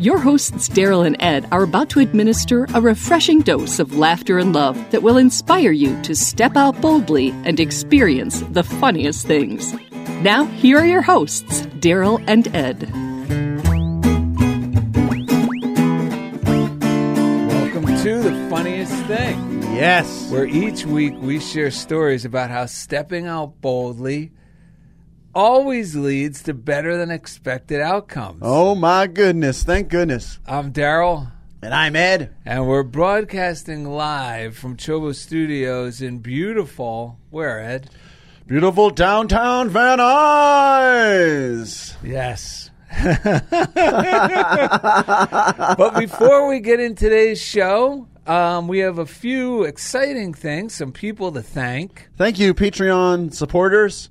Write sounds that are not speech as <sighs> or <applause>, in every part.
Your hosts, Daryl and Ed, are about to administer a refreshing dose of laughter and love that will inspire you to step out boldly and experience the funniest things. Now, here are your hosts, Daryl and Ed. Welcome to the funniest thing, Yes. where each week we share stories about how stepping out boldly always leads to better than expected outcomes. Oh my goodness. Thank goodness. I'm Daryl, And I'm Ed. and we're broadcasting live from Chobo Studios in beautiful, where, Ed? Beautiful downtown Van Nuys. Yes. <laughs> but before we get in today's show, um, we have a few exciting things, some people to thank. Thank you, Patreon supporters.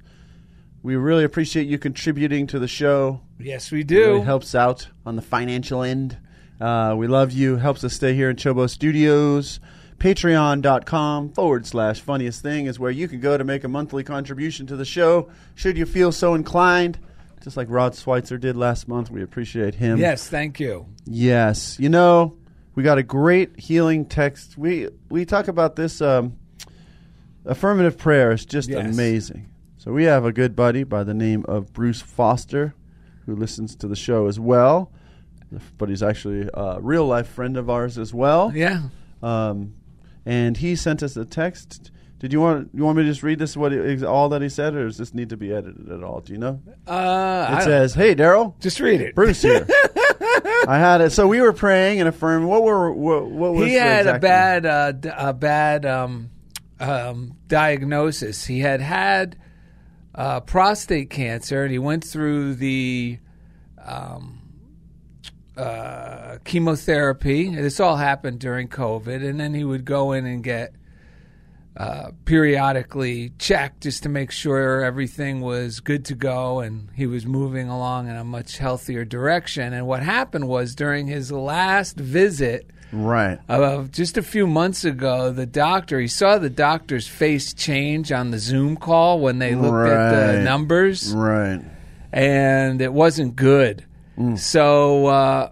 We really appreciate you contributing to the show. Yes, we It do. really helps out on the financial end. Uh, we love you. Helps us stay here in Chobo Studios. Patreon.com forward slash funniest thing is where you can go to make a monthly contribution to the show, should you feel so inclined. Just like Rod Schweitzer did last month. We appreciate him. Yes, thank you. Yes, you know, we got a great healing text. We we talk about this um, affirmative prayer is just Yes. amazing. So we have a good buddy by the name of Bruce Foster, who listens to the show as well, but he's actually a real life friend of ours as well. Yeah. Um, and he sent us a text. Did you want you want me to just read this what he, all that he said, or does this need to be edited at all? Do you know? Uh, It says, "Hey, Daryl, just read it. Bruce here. <laughs> I had it. So we were praying and affirming. What were what, what was he had a bad, uh, d- a bad um, um, diagnosis. He had had uh, prostate cancer, and he went through the um, uh, chemotherapy. This all happened during COVID, and then he would go in and get uh, periodically checked just to make sure everything was good to go and he was moving along in a much healthier direction. And what happened was during his last visit right. uh, just a few months ago, the doctor, he saw the doctor's face change on the Zoom call when they looked at the numbers Right. and it wasn't good. So uh,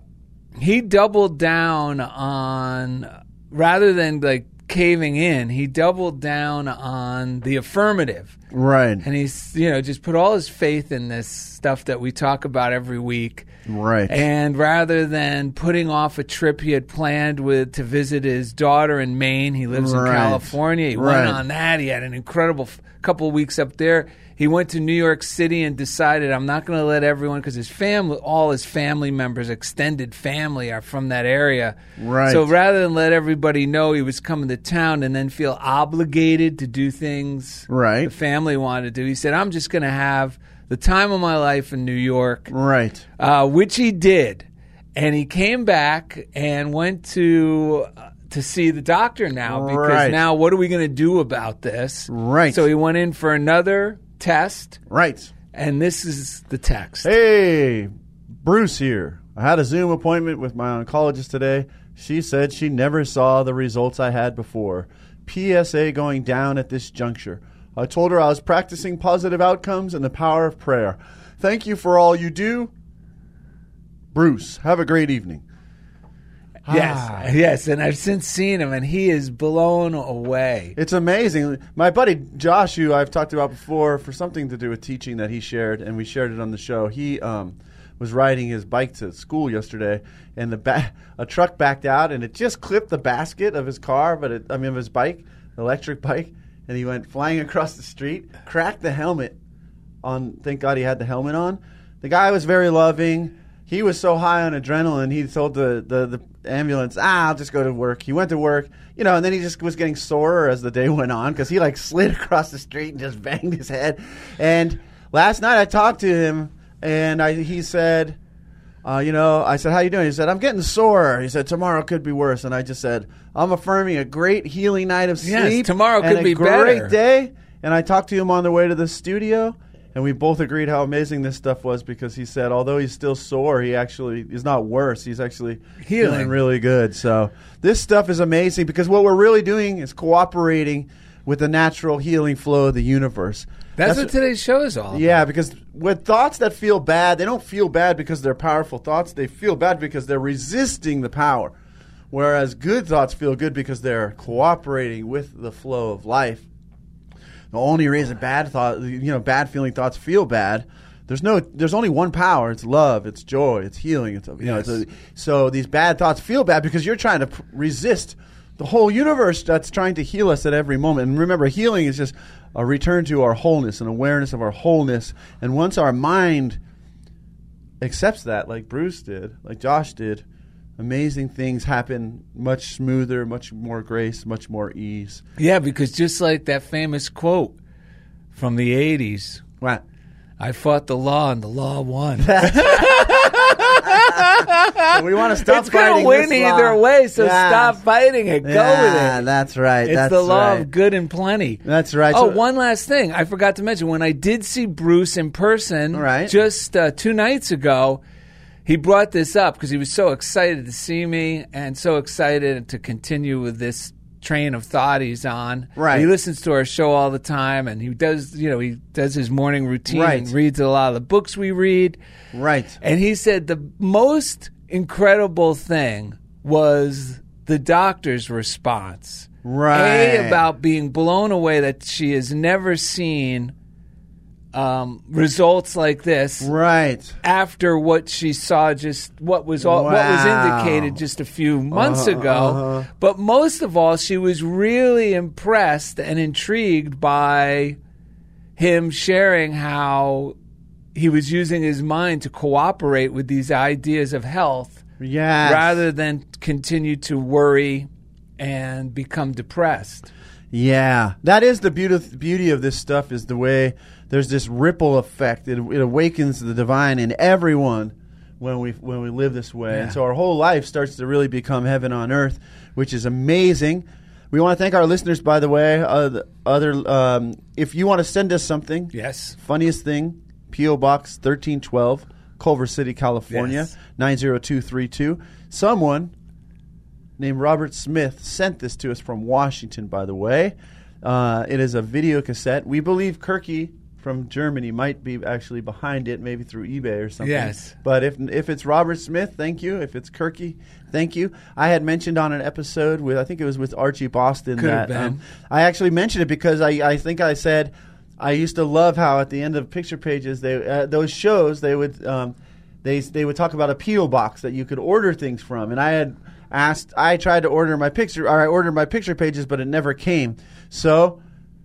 he doubled down on rather than like caving in, he doubled down on the affirmative. Right. And he's, you know, just put all his faith in this stuff that we talk about every week. Right. And rather than putting off a trip he had planned with to visit his daughter in Maine, he lives in California. He Right. went on that. He had an incredible f- couple of weeks up there. He went to New York City and decided I'm not going to let everyone because his family, all his family members, extended family, are from that area. Right. So rather than let everybody know he was coming to town and then feel obligated to do things Right. the family wanted to do, he said I'm just going to have the time of my life in New York right. uh, which he did, and he came back and went to uh, to see the doctor now because Right. now what are we going to do about this? Right. So he went in for another test, Right. and this is the text. Hey, Bruce here. I had a Zoom appointment with my oncologist today. She said she never saw the results I had before. PSA going down at this juncture. I told her I was practicing positive outcomes and the power of prayer. Thank you for all you do. Bruce, have a great evening. Yes, Ah. yes, and I've since seen him, and he is blown away. It's amazing. My buddy Josh, who I've talked about before, for something to do with teaching that he shared, and we shared it on the show. He um, was riding his bike to school yesterday, and the ba- a truck backed out, and it just clipped the basket of his car, but it, I mean of his bike, electric bike, and he went flying <laughs> across the street, cracked the helmet on. Thank God he had the helmet on. The guy was very loving. He was so high on adrenaline. He told the, the, the ambulance, "Ah, I'll just go to work." He went to work, you know, and then he just was getting sorer as the day <laughs> went on because he like slid <laughs> across the street and just banged his head. And last night I talked to him, and I he said, uh, you know, I said, "How you doing?" He said, "I'm getting sore." He said, "Tomorrow could be worse." And I just said, "I'm affirming a great healing night of Yes, sleep. tomorrow and be a great better." day." And I talked to him on the way to the studio, and we both agreed how amazing this stuff was because he said, although he's still sore, he actually is not worse. He's actually Healing. feeling really good. So this stuff is amazing because what we're really doing is cooperating with the natural healing flow of the universe. That's, what today's show is all. Yeah, because with thoughts that feel bad, they don't feel bad because they're powerful thoughts. They feel bad because they're resisting the power. Whereas good thoughts feel good because they're cooperating with the flow of life. The only reason bad thought, you know, bad feeling thoughts feel bad. There's no, there's only one power. It's love. It's joy. It's healing. It's you know. It's a, so these bad thoughts feel bad because you're trying to p- resist the whole universe that's trying to heal us at every moment. And remember, healing is just a return to our wholeness and awareness of our wholeness. And once our mind accepts that, like Bruce did, like Josh did, amazing things happen much smoother, much more grace, much more ease. Yeah, because just like that famous quote from the 80s, Wow. I fought the law and the law won. <laughs> So we want to stop it's going fighting to win this law. either way, so stop fighting it. Go Yeah, with it. That's right. It's that's the law right. of good and plenty. That's right. Oh, So- one last thing. I forgot to mention when I did see Bruce in person Right. just uh, two nights ago, he brought this up because he was so excited to see me and so excited to continue with this train of thought he's on. Right. He listens to our show all the time and he does, you know, he does his morning routine Right. and reads a lot of the books we read. Right. And he said the most incredible thing was the doctor's response. Right. A, about being blown away that she has never seen um, results like this Right. after what she saw just what was all, what was indicated just a few months Uh-huh, ago. uh-huh. But most of all, she was really impressed and intrigued by him sharing how he was using his mind to cooperate with these ideas of health Yes. rather than continue to worry and become depressed. Yeah, that is the beauty beauty of this stuff is the way there's this ripple effect. It, it awakens the divine in everyone when we when we live this way, and so our whole life starts to really become heaven on earth, which is amazing. We want to thank our listeners, by the way. Uh, the other, um, if you want to send us something, Yes. funniest thing, PO Box thirteen twelve, Culver City, California Yes. nine zero two three two. Someone named Robert Smith sent this to us from Washington, by the way. Uh, it is a video cassette. We believe Kirky from Germany might be actually behind it, maybe through eBay or something. Yes. But if if it's Robert Smith, thank you. If it's Kirky, thank you. I had mentioned on an episode with I think it was with Archie Boston Could that um. I actually mentioned it because I, I think I said I used to love how at the end of picture pages they uh, those shows they would um, they they would talk about a PO box that you could order things from, and I had asked I tried to order my picture or I ordered my picture pages, but it never came. So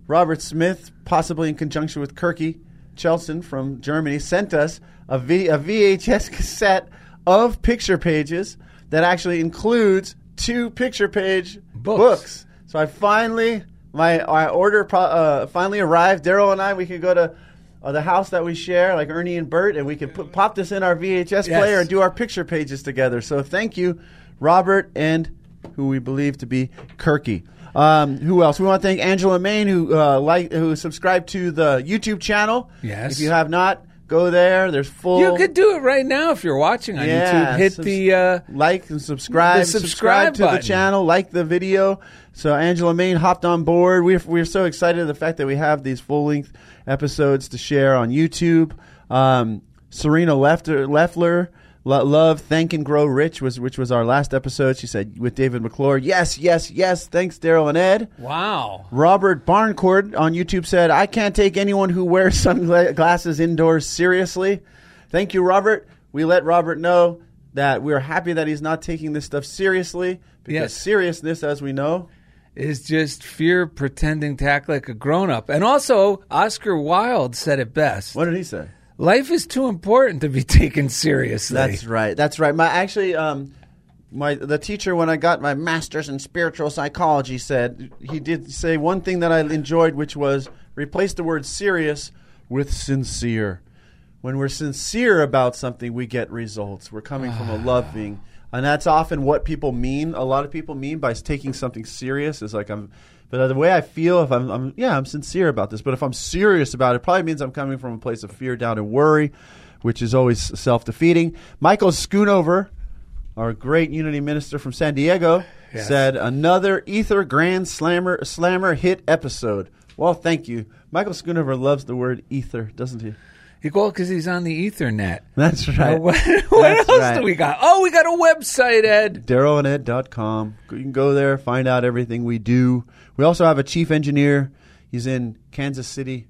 Robert Smith, possibly in conjunction with Kirky Chelson from Germany, sent us a, v, a VHS cassette of picture pages that actually includes two picture page Books. books. So I finally, my our order pro, uh, finally arrived. Daryl and I, we could go to uh, the house that we share, like Ernie and Bert, and we could put, pop this in our VHS Yes. player and do our picture pages together. So thank you, Robert, and who we believe to be Kirky. Um, who else? We want to thank Angela Main, who uh, like who subscribed to the YouTube channel. Yes. If you have not, go there. There's full. You could do it right now if you're watching on Yeah, YouTube. Hit subs- the uh, like and subscribe. The subscribe to the channel. Like the video. So Angela Main hopped on board. We're we're so excited the fact that we have these full length episodes to share on YouTube. Um, Serena Lefter, Leffler. Lo- Love, thank and grow rich was which was our last episode. She said with David McClure. Yes, yes, yes. Thanks, Daryl and Ed. wow. Robert Barncourt on YouTube said, I can't take anyone who wears <laughs> sunglasses indoors seriously. Thank you, Robert. We let Robert know that we're happy that he's not taking this stuff seriously because Yes. seriousness, as we know, Is just fear pretending to act like a grown up. And also, Oscar Wilde said it best. what did he say? Life is too important to be <laughs> taken seriously. That's right. That's right. My actually, um, my the teacher when I got my master's in spiritual psychology said he did say one thing that I enjoyed, which was replace the word serious with sincere. when we're sincere about something, we get results. We're coming from a loving, and that's often what people mean. A lot of people mean by taking something serious is like I'm. But uh, the way I feel, if I'm, I'm, yeah, I'm sincere about this. But if I'm serious about it, it probably means I'm coming from a place of fear, doubt, and worry, which is always self-defeating. Michael Schoonover, our great Unity minister from San Diego, Yes. said another Ether Grand Slammer Slammer hit episode. Well, thank you. Michael Schoonover loves the word ether, doesn't he? You go because he's on the Ethernet. That's right. What, <laughs> what That's else right. do we got? Oh, we got a website, Ed. DarylandEd.com. You can go there, find out everything we do. We also have a chief engineer. He's in Kansas City.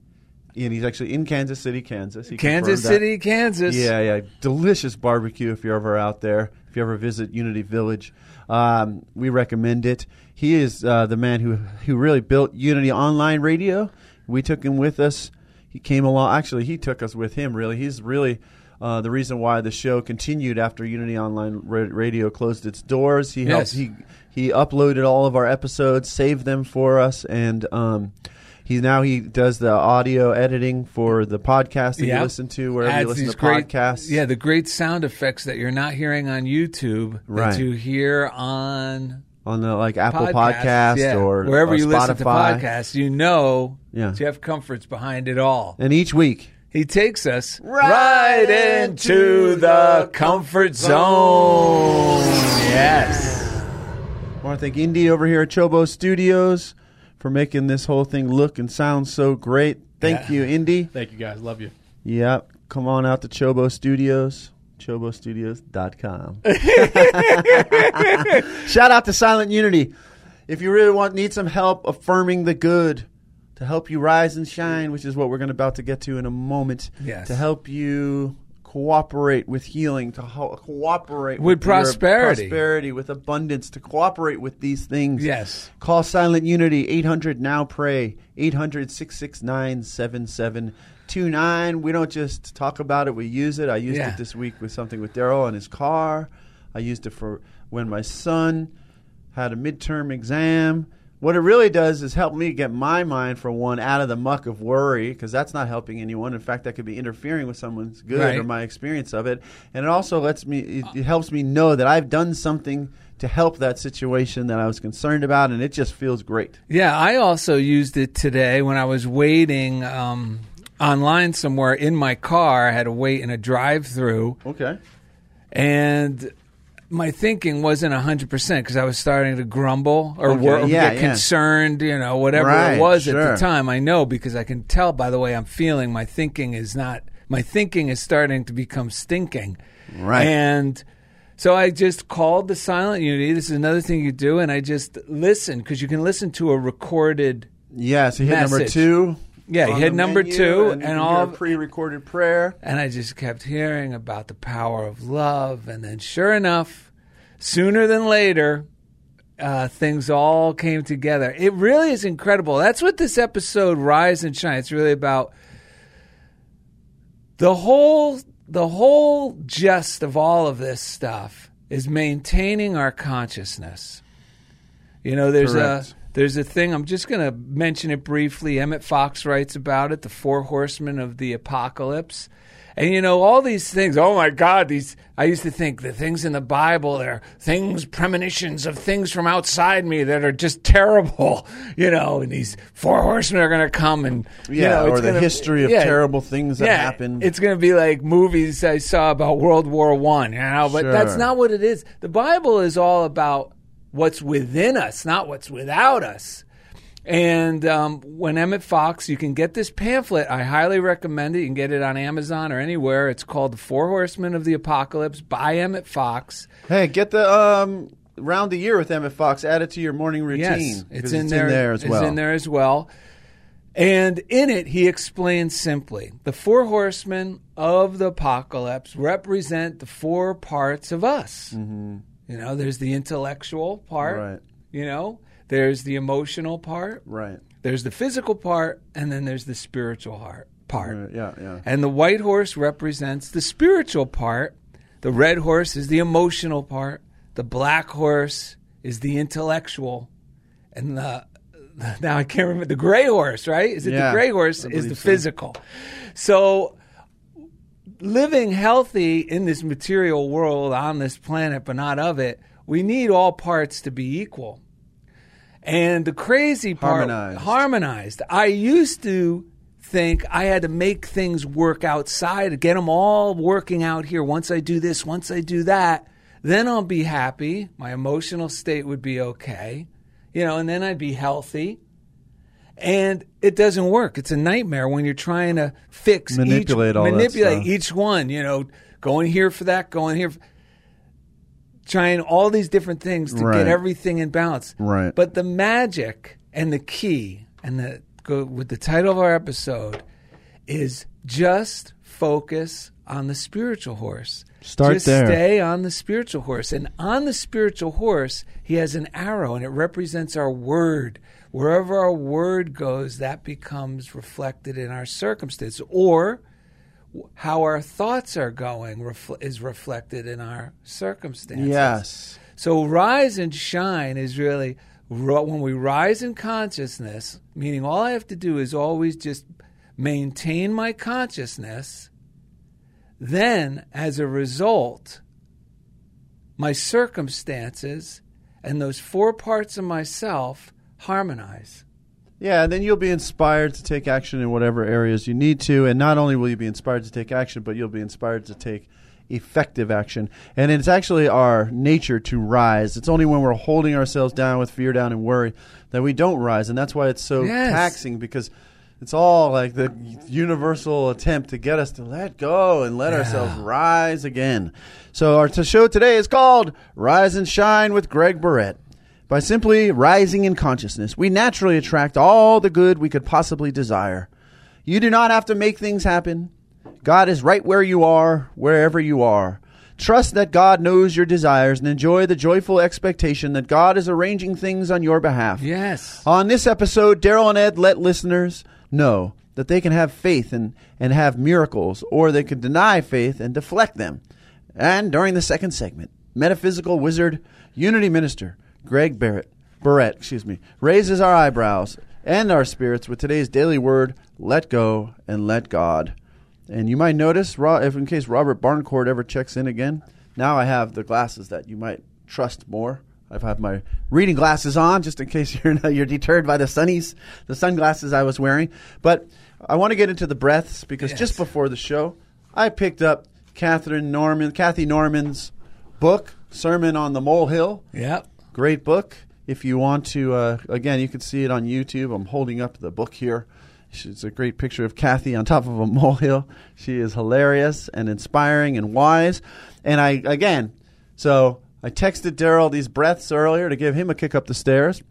And he's actually in Kansas City, Kansas. He Kansas confirmed that. City, Kansas. Yeah, yeah. Delicious barbecue if you're ever out there. If you ever visit Unity Village, um, we recommend it. He is uh, the man who who really built Unity Online Radio. We took him with us. He came along. Actually, he took us with him. Really, he's really uh, the reason why the show continued after Unity Online Radio closed its doors. He Yes. helped. He he uploaded all of our episodes, saved them for us, and. Um, He now he does the audio editing for the podcast that Yep. you listen to wherever Adds you listen to great, podcasts. Yeah, the great sound effects that you're not hearing on YouTube Right. that you hear on on the like Apple podcasts. Podcast Yeah. or wherever or you listen to Spotify. podcasts. You know, Yeah. Jeff Comfort's behind it all. And each week, He takes us Right into the comfort zone. Yes. I want to thank Indy over here at Chobo Studios for making this whole thing look and sound so great. Thank Yeah. you, Indy. Thank you guys. Love you. Yep. Come on out to Chobo Studios. ChoboStudios.com. <laughs> <laughs> Shout out to Silent Unity. If you really want need some help affirming the good to help you rise and shine, which is what we're going to about to get to in a moment. Yes. To help you cooperate with healing, to ho- cooperate With your prosperity. prosperity, with abundance, to cooperate with these things. Yes. Call Silent Unity 800 Now Pray 800 669 7729. We don't just talk about it, we use it. I used Yeah. it this week with something with Daryl on his car. I used it for when my son had a midterm exam. What it really does is help me get my mind, for one, out of the muck of worry, because that's not helping anyone. In fact, that could be interfering with someone's good Right. or my experience of it. And it also lets me, it, it helps me know that I've done something to help that situation that I was concerned about, and it just feels great. Yeah, I also used it today when I was waiting um, online somewhere in my car. I had to wait in a drive-through, Okay. and my thinking wasn't hundred percent because I was starting to grumble or Okay, wor- yeah, get yeah. concerned. You know, whatever Right, it was at the time. I know because I can tell by the way I'm feeling. My thinking is not. My thinking is starting to become stinking. Right. And so I just called the silent unity. This is another thing you do, and I just listen because you can listen to a recorded. Yeah, so hit number two. Yeah, you on hit number two, and, and all- pre-recorded prayer. And I just kept hearing about the power of love. And then, sure enough, sooner than later, uh, things all came together. It really is incredible. That's what this episode, Rise and Shine, it's really about. The whole, the whole gist of all of this stuff is maintaining our consciousness. You know, there's Correct. a there's a thing. I'm just going to mention it briefly. Emmett Fox writes about it, the four horsemen of the apocalypse. And you know all these things. Oh my God! These I used to think the things in the Bible are things, premonitions of things from outside me that are just terrible. <laughs> You know, and these four horsemen are going to come and you Yeah, know, or it's the gonna- history of yeah, terrible things that yeah, happened. It's going to be like movies I saw about World War One. You know, but that's not what it is. The Bible is all about what's within us, not what's without us. And um, when Emmett Fox, you can get this pamphlet. I highly recommend it. You can get it on Amazon or anywhere. It's called "The Four Horsemen of the Apocalypse" by Emmett Fox. Hey, get the um, round the year with Emmett Fox. Add it to your morning routine. Yes, 'cause it's in there. as well. It's in there as well. And in it, he explains simply the four horsemen of the apocalypse represent the four parts of us. Mm-hmm. You know, there's the intellectual part. Right. You know, there's the emotional part. Right. There's the physical part, and then there's the spiritual heart part. Right, Yeah, yeah. And the white horse represents the spiritual part. The red horse is the emotional part. The black horse is the intellectual. And the now I can't remember the gray horse, right? Is it Yeah, the gray horse is the so. physical. So living healthy in this material world on this planet, but not of it, we need all parts to be equal. And the crazy part, Harmonized. harmonized. I used to think I had to make things work outside, get them all working out here. Once I do this, once I do that, then I'll be happy. My emotional state would be okay, you know, and then I'd be healthy. And it doesn't work. It's a nightmare when you're trying to fix Manipulate each, all manipulate each one. You know, going here for that, going here, for, trying all these different things to Right. get everything in balance. Right. But the magic and the key and the go with the title of our episode is just focus on the spiritual horse. Start just there. Stay on the spiritual horse. And on the spiritual horse, he has an arrow and it represents our word. Wherever our word goes, that becomes reflected in our circumstance. Or how our thoughts are going refl- is reflected in our circumstances. Yes. So rise and shine is really when we rise in consciousness, meaning all I have to do is always just maintain my consciousness. Then, as a result, my circumstances and those four parts of myself harmonize. Yeah, and then you'll be inspired to take action in whatever areas you need to. And not only will you be inspired to take action, but you'll be inspired to take effective action. And it's actually our nature to rise. It's only when we're holding ourselves down with fear, down, and worry that we don't rise. And that's why it's so Yes. taxing because it's all like the universal attempt to get us to let go and let Yeah. ourselves rise again. So our show today is called Rise and Shine with Greg Barrett. By simply rising in consciousness, we naturally attract all the good we could possibly desire. You do not have to make things happen. God is right where you are, wherever you are. Trust that God knows your desires and enjoy the joyful expectation that God is arranging things on your behalf. Yes. On this episode, Daryl and Ed let listeners know that they can have faith and, and have miracles, or they can deny faith and deflect them. And during the second segment, metaphysical wizard, unity minister, Greg Barrett, Barrett, excuse me, raises our eyebrows and our spirits with today's daily word, let go and let God. And you might notice, if in case Robert Barncourt ever checks in again, now I have the glasses that you might trust more. I've had my reading glasses on just in case <laughs> you're you're deterred by the sunnies, the sunglasses I was wearing. But I want to get into the breaths because Yes. just before the show, I picked up Catherine Norman, Kathy Norman's book, Sermon on the Molehill. Yep. Great book. If you want to, uh, again, you can see it on YouTube. I'm holding up the book here. It's a great picture of Kathy on top of a <laughs> molehill. She is hilarious and inspiring and wise. And I, again, so I texted Daryl these breaths earlier to give him a kick up the stairs.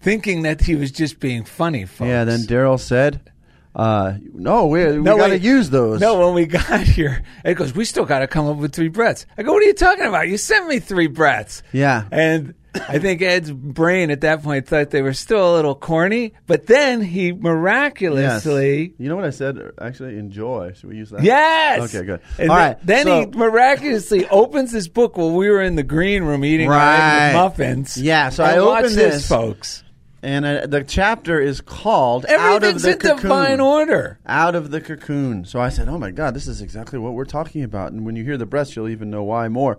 Thinking that he was just being funny, folks. Yeah, then Daryl said, uh, "No, we, we No, got to use those." No, when we <laughs> got here, it goes, we still got to come up with three breaths. I go, what are you talking about? You sent me three breaths. Yeah. And I think Ed's brain at that point thought they were still a little corny, but then he Yes. miraculously. You know what I said? Actually, enjoy. Should we use that? Yes. Okay, good. And All then, right, Then he miraculously <laughs> opens his book while we were in the green room eating Right. muffins. Yeah, so I opened this, this. folks. And uh, the chapter is called "Out of Everything's the in Cocoon." divine order. Out of the cocoon. So I said, "Oh my God, this is exactly what we're talking about." And when you hear the breaths, you'll even know why more.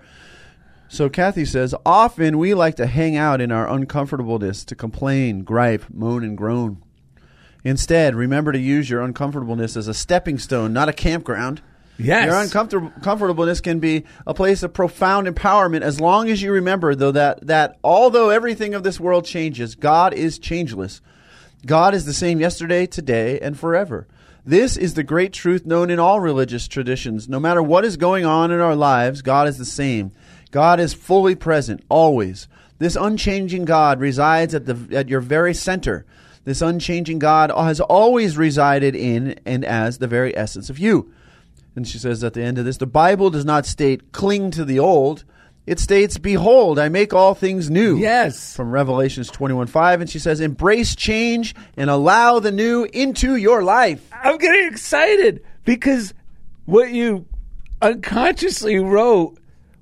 So Kathy says, "Often we like to hang out in our uncomfortableness to complain, gripe, moan, and groan. Instead, remember to use your uncomfortableness as a stepping stone, not a campground." Yes. Your uncomfortable comfortableness can be a place of profound empowerment as long as you remember though that that although everything of this world changes, God is changeless. God is the same yesterday, today, and forever. This is the great truth known in all religious traditions. No matter what is going on in our lives, God is the same. God is fully present, always. This unchanging God resides at, the, at your very center. This unchanging God has always resided in and as the very essence of you. And she says at the end of this, the Bible does not state, cling to the old. It states, behold, I make all things new Yes. from Revelations 21 5. And she says, Embrace change and allow the new into your life. I'm getting excited because what you unconsciously wrote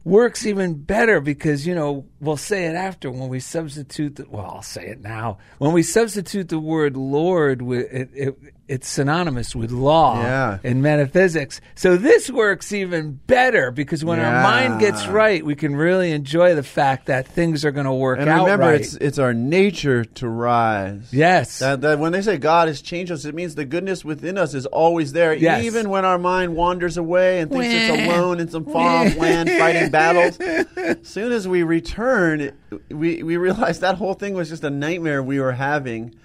works even better because, you know, we'll say it after when we substitute. The, well, I'll say it now. When we substitute the word Lord, with it, it, it's synonymous with law Yeah. in metaphysics. So this works even better because when our mind gets right, we can really enjoy the fact that things are going to work out. And out remember, right. it's it's our nature to rise. yes. That, that when they say God has changed us, it means the goodness within us is always there, Yes. even when our mind wanders away and thinks it's alone in some far off land fighting battles. As <laughs> soon as we return, we we realize that whole thing was just a nightmare we were having,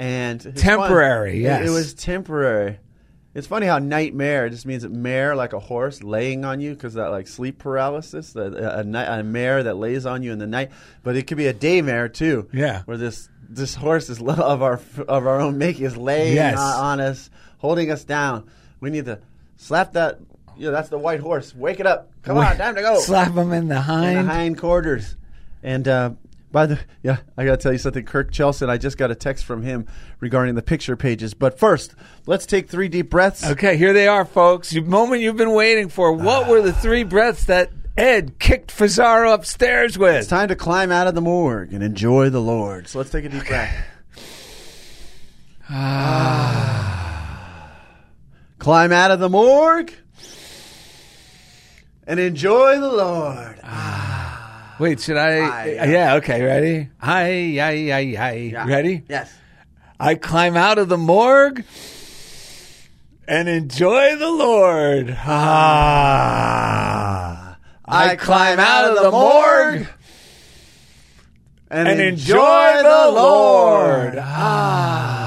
and Temporary, fun. It- yes. it, was temporary. It's funny how nightmare just means a mare like a horse laying on you because that like sleep paralysis, a, a, a mare that lays on you in the night. But it could be a day mare too. Yeah. where this this horse is of our of our own making is laying Yes. on, on us, holding us down. We need to slap that. Yeah, that's the white horse. Wake it up! Come on, time to go. Slap him in the in hind. the hind quarters. And uh, by the yeah, I got to tell you something. Kirk Chelson, I just got a text from him regarding the picture pages. But first, let's take three deep breaths. Okay, here they are, folks. The moment you've been waiting for. What were the three breaths that Ed kicked Fazaro upstairs with? It's time to climb out of the morgue and enjoy the Lord. So let's take a deep breath. Ah. climb out of the morgue and enjoy the Lord. Wait, should I? Aye. yeah, okay, ready? Aye, aye, aye, aye. Ready? Yes. I climb out of the morgue and enjoy the Lord. Ah. I climb out of the morgue and, and enjoy the Lord. Ah.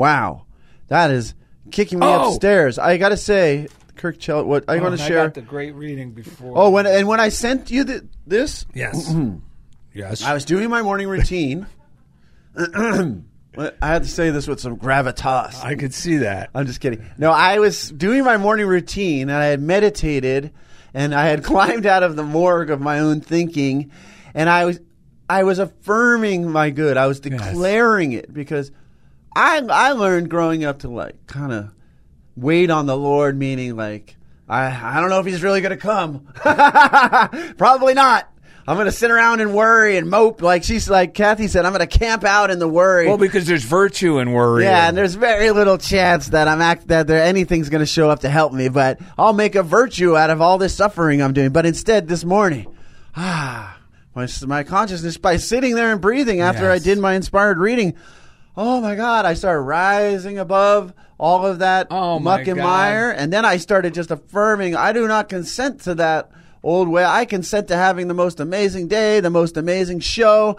Wow, that is kicking me Oh! upstairs. I got to say, Kirk Chell, what I oh, want to I share. got the great reading before. oh, when and when I sent you the, this, yes, <clears throat> yes. I was doing my morning routine. <clears throat> I had to say this with some gravitas. I could see that. I'm just kidding. No, I was doing my morning routine and I had meditated and I had <laughs> climbed out of the morgue of my own thinking and I was I was affirming my good. I was declaring it because I I learned growing up to like kind of wait on the Lord meaning like I I don't know if he's really going to come. <laughs> Probably not. I'm going to sit around and worry and mope like she's like Kathy said I'm going to camp out in the worry. Well, because there's virtue in worry. Yeah, and there's very little chance that I'm act that there anything's going to show up to help me. But I'll make a virtue out of all this suffering I'm doing. But instead, this morning, ah, <sighs> my my consciousness by sitting there and breathing after I did my inspired reading. Oh my God! I started rising above all of that Oh, muck and God. mire, and then I started just affirming, I do not consent to that old way. I consent to having the most amazing day, the most amazing show.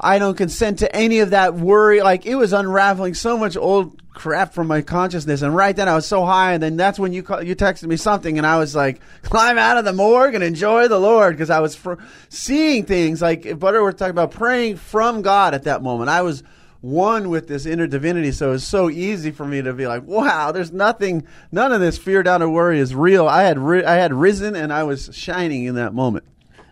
I don't consent to any of that worry. Like it was unraveling so much old crap from my consciousness, and right then I was so high, and then that's when you call, you texted me something, and I was like, climb out of the morgue and enjoy the Lord, because I was fr- seeing things like Butterworth talking about praying from God at that moment. I was one with this inner divinity. So it's so easy for me to be like, wow, there's nothing, none of this fear, doubt, or worry is real. I had, ri- I had risen and I was shining in that moment.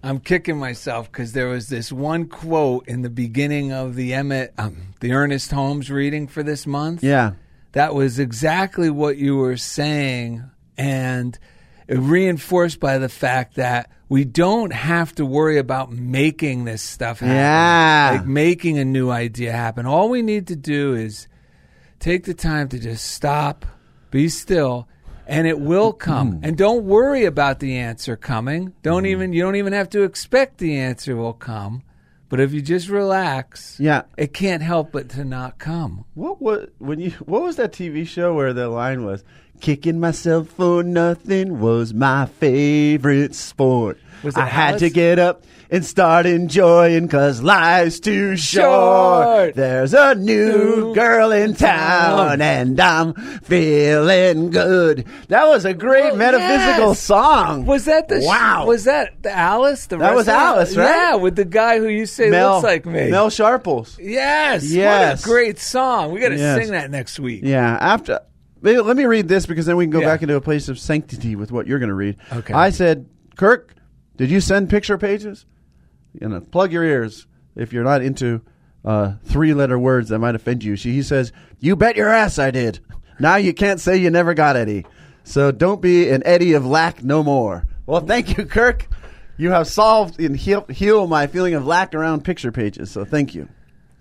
I'm kicking myself because there was this one quote in the beginning of the Emmett, um, the Ernest Holmes reading for this month. Yeah. That was exactly what you were saying, and reinforced by the fact that we don't have to worry about making this stuff happen. Yeah. Like making a new idea happen. All we need to do is take the time to just stop, be still, and it will come. Mm-hmm. And don't worry about the answer coming. Don't mm-hmm. even you don't even have to expect the answer will come. But if you just relax, Yeah. it can't help but to not come. What what when you what was that TV show where the line was kicking myself for nothing was my favorite sport. Was it I had to get up and start enjoying cause life's too short. Short. There's a new New girl in town town. and I'm feeling good. That was a great Oh, metaphysical yes. song. Was that the sh- Wow. was that the Alice? The That was? Alice, right? Yeah, with the guy who you say Mel, looks like me. Mel Sharples. yes, Yes. What a great song. We got to Yes. sing that next week. Yeah, after maybe, let me read this because then we can go Yeah. back into a place of sanctity with what you're going to read. Okay. I said, Kirk, Did you send picture pages? You know, plug your ears if you're not into uh, three letter words that might offend you. She, he says, You bet your ass I did. Now you can't say you never got Eddie. So don't be an Eddie of lack no more. Well, thank you, Kirk. You have solved and heal, heal my feeling of lack around picture pages. So thank you.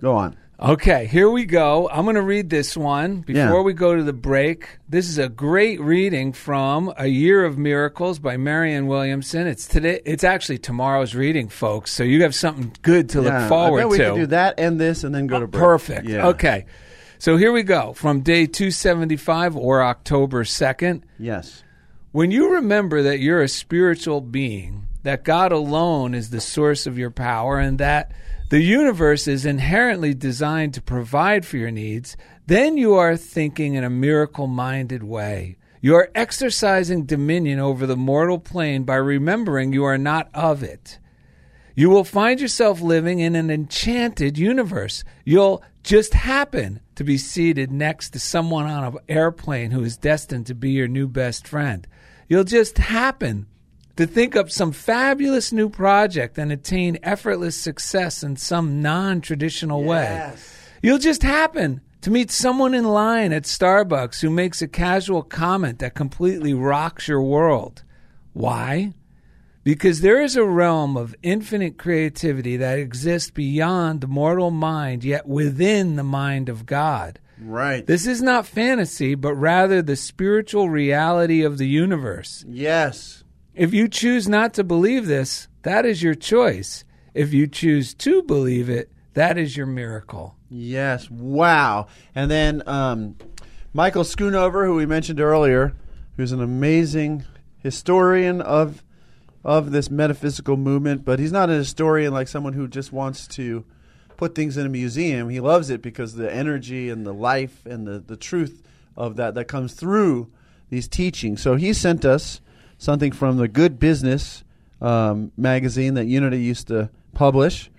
Go on. Okay, here we go. I'm going to read this one before Yeah. we go to the break. This is a great reading from A Year of Miracles by Marianne Williamson. It's today. It's actually tomorrow's reading, folks. So you have something good to Yeah, look forward I bet we to. could do that and this and then go to break. Perfect. Yeah. Okay. So here we go from day 275 or October 2nd. Yes. When you remember that you're a spiritual being, that God alone is the source of your power, and that the universe is inherently designed to provide for your needs, then you are thinking in a miracle minded way. You are exercising dominion over the mortal plane by remembering you are not of it. You will find yourself living in an enchanted universe. You'll just happen to be seated next to someone on an airplane who is destined to be your new best friend. You'll just happen to think up some fabulous new project and attain effortless success in some non traditional way. You'll just happen to meet someone in line at Starbucks who makes a casual comment that completely rocks your world. Why? Because there is a realm of infinite creativity that exists beyond the mortal mind, yet within the mind of God. Right. This is not fantasy, but rather the spiritual reality of the universe. yes. If you choose not to believe this, that is your choice. If you choose to believe it, that is your miracle. Yes. Wow. And then um, Michael Schoonover, who we mentioned earlier, who's an amazing historian of of this metaphysical movement, but he's not a historian like someone who just wants to put things in a museum. He loves it because the energy and the life and the, the truth of that that comes through these teachings. So he sent us something from the Good Business um, magazine that Unity used to publish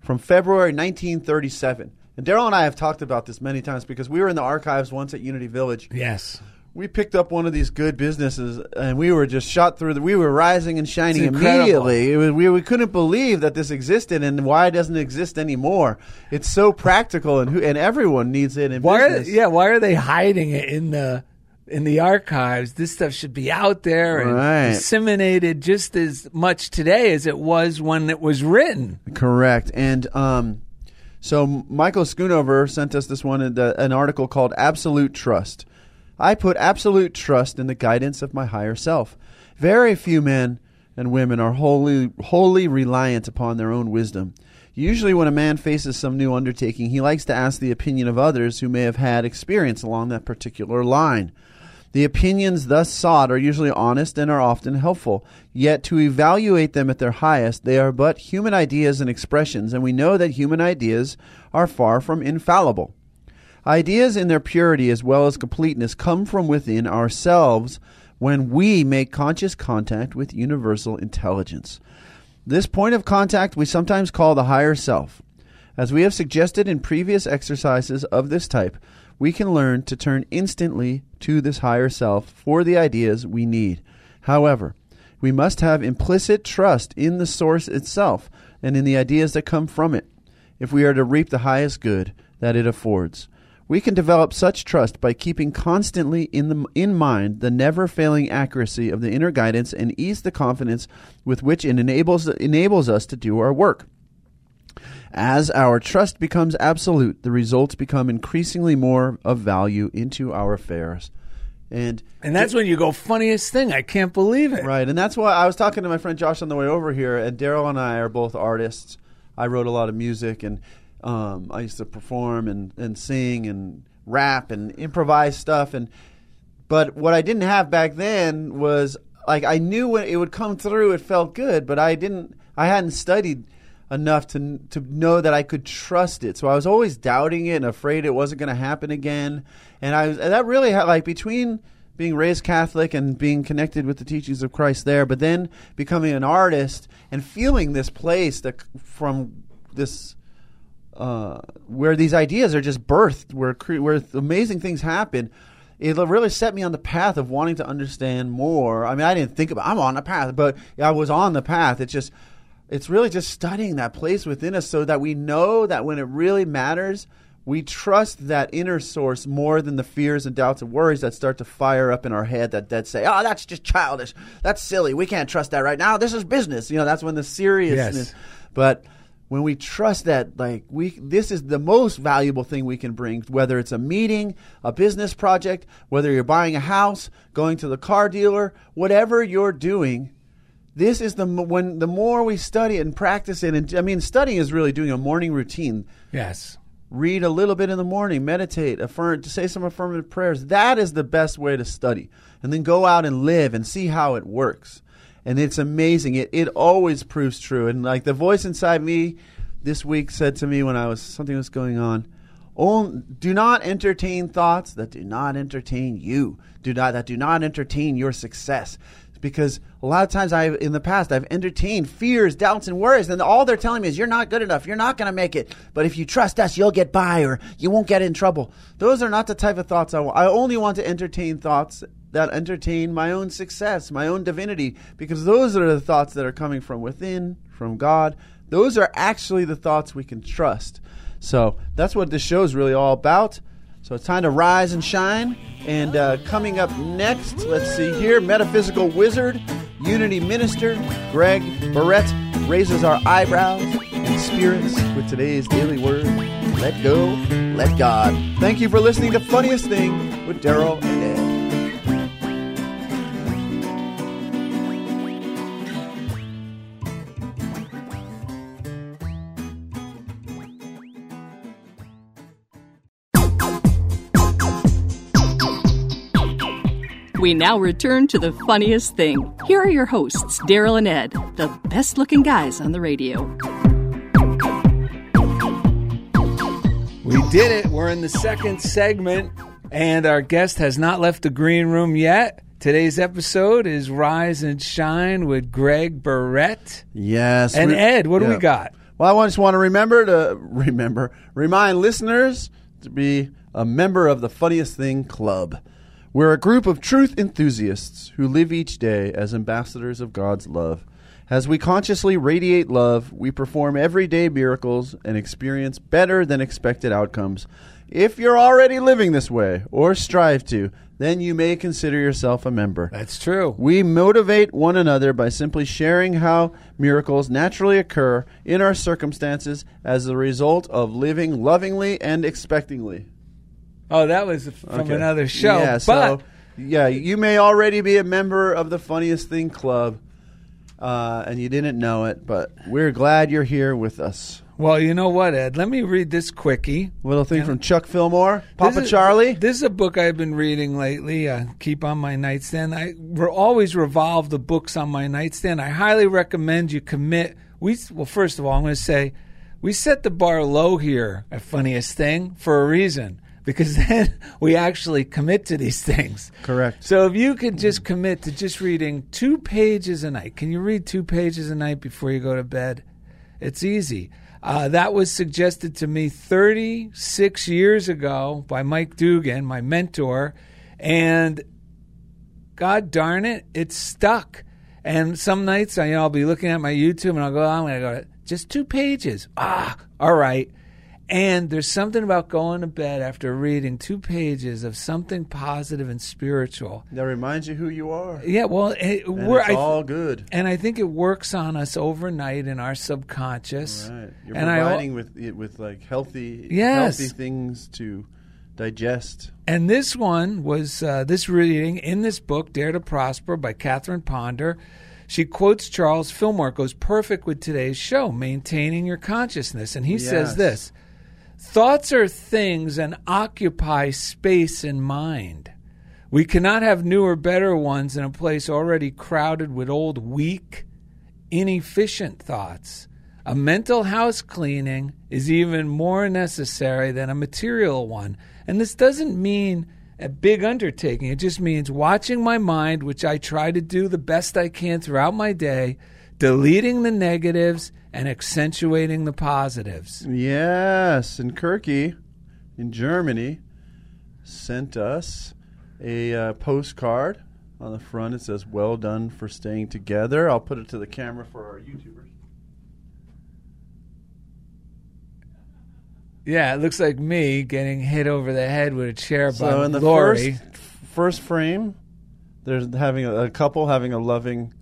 from February 1937. And Daryl and I have talked about this many times because we were in the archives once at Unity Village. Yes. We picked up one of these good businesses, and we were just shot through. The, we were rising and shining immediately. It was, we, we couldn't believe that this existed and why it doesn't exist anymore. It's so practical, and who, and everyone needs it in Why are business. they, yeah, why are they hiding it in the in the archives? This stuff should be out there and Right. disseminated just as much today as it was when it was written. Correct. And um, so Michael Schoonover sent us this one, uh, an article called Absolute Trust. I put absolute trust in the guidance of my higher self. Very few men and women are wholly, wholly reliant upon their own wisdom. Usually, when a man faces some new undertaking, he likes to ask the opinion of others who may have had experience along that particular line. The opinions thus sought are usually honest and are often helpful. Yet, to evaluate them at their highest, they are but human ideas and expressions, and we know that human ideas are far from infallible. Ideas in their purity as well as completeness come from within ourselves when we make conscious contact with universal intelligence. This point of contact we sometimes call the higher self. As we have suggested in previous exercises of this type, we can learn to turn instantly to this higher self for the ideas we need. However, we must have implicit trust in the source itself and in the ideas that come from it if we are to reap the highest good that it affords. We can develop such trust by keeping constantly in the in mind the never failing accuracy of the inner guidance and ease the confidence with which it enables enables us to do our work. As our trust becomes absolute, the results become increasingly more of value into our affairs. And And that's when you go, funniest thing, I can't believe it. Right, and that's why I was talking to my friend Josh on the way over here, and Daryl and I are both artists. I wrote a lot of music, and um, I used to perform and, and sing and rap and improvise stuff. And but what I didn't have back then was like I knew when it would come through, it felt good, but I didn't. I hadn't studied enough to to know that I could trust it. So I was always doubting it and afraid it wasn't going to happen again. And I was and that really had like between being raised Catholic and being connected with the teachings of Christ there, but then becoming an artist and feeling this place that from this uh, where these ideas are just birthed, where where amazing things happen. it really set me on the path of wanting to understand more. I mean, I didn't think about I'm on the path, but I was on the path. It's just it's really just studying that place within us so that we know that when it really matters, we trust that inner source more than the fears and doubts and worries that start to fire up in our head that, that say, oh, that's just childish. That's silly. We can't trust that right now. This is business. You know, that's when the seriousness. Yes. But when we trust that like we this is the most valuable thing we can bring whether it's a meeting a business project whether you're buying a house going to the car dealer whatever you're doing this is the when the more we study it and practice it and i mean studying is really doing a morning routine Yes. read a little bit in the morning, meditate, affirm, to say some affirmative prayers. That is the best way to study. And then go out and live and see how it works. And it's amazing. It it always proves true. And like the voice inside me this week said to me when I was something was going on, "Oh, do not entertain thoughts that do not entertain you. Do not that do not entertain your success." Because a lot of times I've in the past I've entertained fears, doubts, and worries, and all they're telling me is you're not good enough, you're not going to make it. But if you trust us, you'll get by, or you won't get in trouble. Those are not the type of thoughts I want. I only want to entertain thoughts that entertain my own success, my own divinity, because those are the thoughts that are coming from within, from God. Those are actually the thoughts we can trust. So that's what this show is really all about. So it's time to rise and shine. And uh, coming up next, let's see here Metaphysical Wizard, Unity Minister, Greg Barrett raises our eyebrows and spirits with today's daily word let go, let God. Thank you for listening to Funniest Thing with Daryl and Ed. We now return to the funniest thing. Here are your hosts, Daryl and Ed, the best looking guys on the radio. We did it. We're in the second segment, and our guest has not left the green room yet. Today's episode is Rise and Shine with Greg Barrett. Yes. And re- Ed, what do we got? Well, I just want to remember to <laughs> remember, remind listeners to be a member of the Funniest Thing Club. We're a group of truth enthusiasts who live each day as ambassadors of God's love. As we consciously radiate love, we perform everyday miracles and experience better than expected outcomes. If you're already living this way or strive to, then you may consider yourself a member. That's true. We motivate one another by simply sharing how miracles naturally occur in our circumstances as a result of living lovingly and expectingly. Oh, that was from Okay. another show. Yeah, but so yeah, you may already be a member of the Funniest Thing Club, uh, and you didn't know it, but we're glad you're here with us. well, you know what, Ed? Let me read this quickie. Little thing from Chuck Fillmore, Papa This is- Charlie. This is a book I've been reading lately. Uh, keep on my nightstand. I re- always revolve the books on my nightstand. I highly recommend you commit. We well, first of all, I'm going to say we set the bar low here at Funniest Thing for a reason because <laughs> then we actually commit to these things. Correct. So if you could just commit to just reading two pages a night, can you read two pages a night before you go to bed? It's easy. Uh, that was suggested to me 36 years ago by Mike Dugan, my mentor, and God darn it, it's stuck. And some nights I, you know, I'll be looking at my YouTube and I'll go, I'm going to go, just two pages. Ah, all right. And there's something about going to bed after reading two pages of something positive and spiritual. That reminds you who you are. Yeah, well, it, And we're, it's I, all good. and I think it works on us overnight in our subconscious. Right. You're and I, providing with it with like healthy, Yes. healthy things to digest. And this one was uh, this reading in this book, Dare to Prosper by Catherine Ponder. She quotes Charles Fillmore, goes perfect with today's show, maintaining your consciousness. And he says this Thoughts are things and occupy space in mind. We cannot have newer, better ones in a place already crowded with old, weak, inefficient thoughts. A mental house cleaning is even more necessary than a material one. And this doesn't mean a big undertaking. It just means watching my mind, which I try to do the best I can throughout my day, deleting the negatives and accentuating the positives. Yes, and Kirky in Germany sent us a uh, postcard. On the front, it says, Well done for staying together. I'll put it to the camera for our YouTubers. Yeah, it looks like me getting hit over the head with a chair by So in the Lori. first first frame, there's having a, a couple having a loving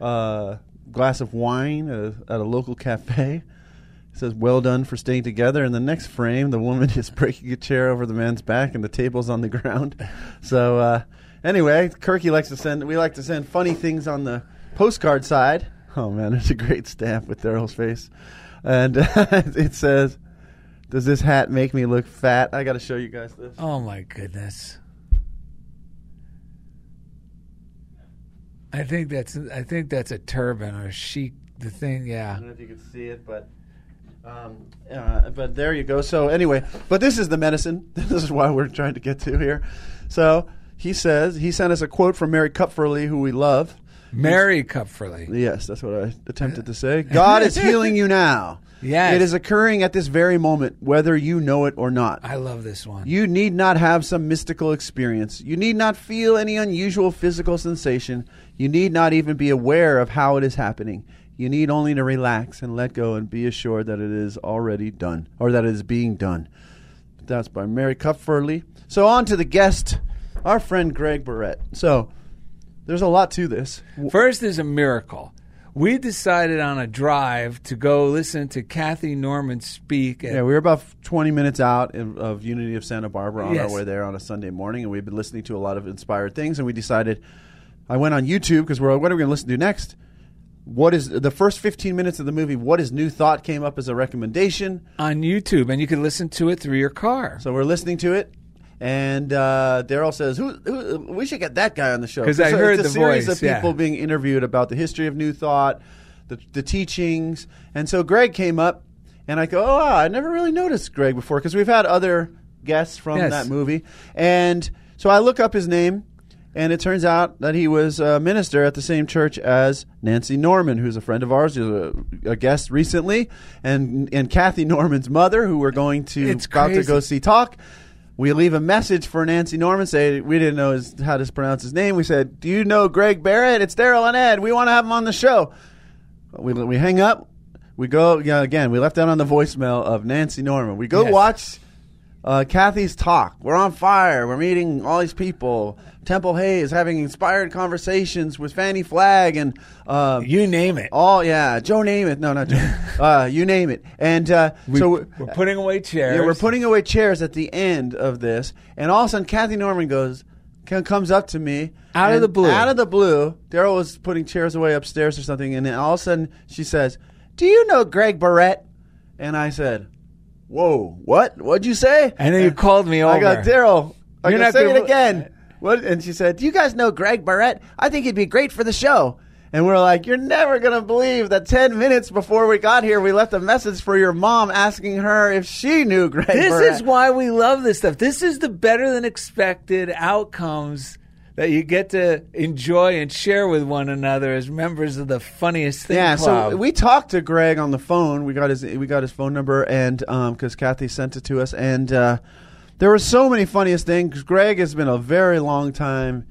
uh, glass of wine at a, at a local cafe. It says "Well done for staying together." In the next frame, the woman <laughs> is breaking a chair over the man's back, and the table's on the ground. <laughs> So uh, anyway, Kirky likes to send. We like to send funny things on the postcard side. Oh man, it's a great stamp with Daryl's face, and <laughs> it says. Does this hat make me look fat? I got to show you guys this. Oh my goodness. I think that's I think that's a turban or a chic the thing, I yeah. don't know if you can see it, but um, uh, but there you go. So anyway, but this is the medicine. <laughs> This is why we're trying to get to here. So he says he sent us a quote from Mary Kupferle, who we love. Mary Kupferle. Yes, that's what I attempted to say. <laughs> God is healing you now. Yes. It is occurring at this very moment, whether you know it or not. I love this one. You need not have some mystical experience. You need not feel any unusual physical sensation. You need not even be aware of how it is happening. You need only to relax and let go and be assured that it is already done, or that it is being done. That's by Mary Kupferle. So on to the guest, our friend Greg Barrett. So there's a lot to this. First is a miracle. We decided on a drive to go listen to Kathy Norman speak at Yeah, we were about 20 minutes out of, of Unity of Santa Barbara on Yes. our way there on a Sunday morning, and we've been listening to a lot of inspired things. And we decided, I went on YouTube because we're like, what are we going to listen to next? What is the first 15 minutes of the movie? What is New Thought came up as a recommendation. on YouTube and you can listen to it through your car. So we're listening to it. And uh, Daryl says, who, who, "We should get that guy on the show 'Cause I So heard it's a the series voice, of yeah. people being interviewed about the history of New Thought, the, the teachings, and so Greg came up, and I go, "Oh, wow, I never really noticed Greg before because we've had other guests from Yes. that movie." And so I look up his name, and it turns out that he was a minister at the same church as Nancy Norman, who's a friend of ours, who's a, a guest recently, and and Kathy Norman's mother, who we're going to It's about to crazy. go see talk. We leave a message for Nancy Norman. Say we didn't know his, how to pronounce his name. We said, "Do you know Greg Barrett? It's Daryl and Ed. We want to have him on the show." We we hang up. We go yeah, again. We left out on the voicemail of Nancy Norman. We go Yes. watch uh, Kathy's talk. We're on fire. We're meeting all these people. Temple Hayes having inspired conversations with Fannie Flagg and uh, You name it. all yeah, Joe Namath. No, not Joe. <laughs> uh, you name it. And uh, We, so we're putting away chairs. yeah, we're putting away chairs at the end of this, and all of a sudden, Kathy Norman goes, comes up to me Out of the blue. Out of the blue, Daryl was putting chairs away upstairs or something, and then all of a sudden, she says, "Do you know Greg Barrett?" And I said, "Whoa, what? What'd you say?" And then you called me all. I over. got Daryl. I You're go, not say gonna- say it again. What? And she said, "Do you guys know Greg Barrett? I think he'd be great for the show." And we're like, "You're never gonna believe that ten minutes before we got here, we left a message for your mom asking her if she knew Greg This Barrett." is why we love this stuff. This is the better than expected outcomes that you get to enjoy and share with one another as members of the funniest thing yeah, club. so we talked to Greg on the phone. We got his we got his phone number, and because Kathy sent it to us, and uh, there were so many funniest things. Greg has been a very long time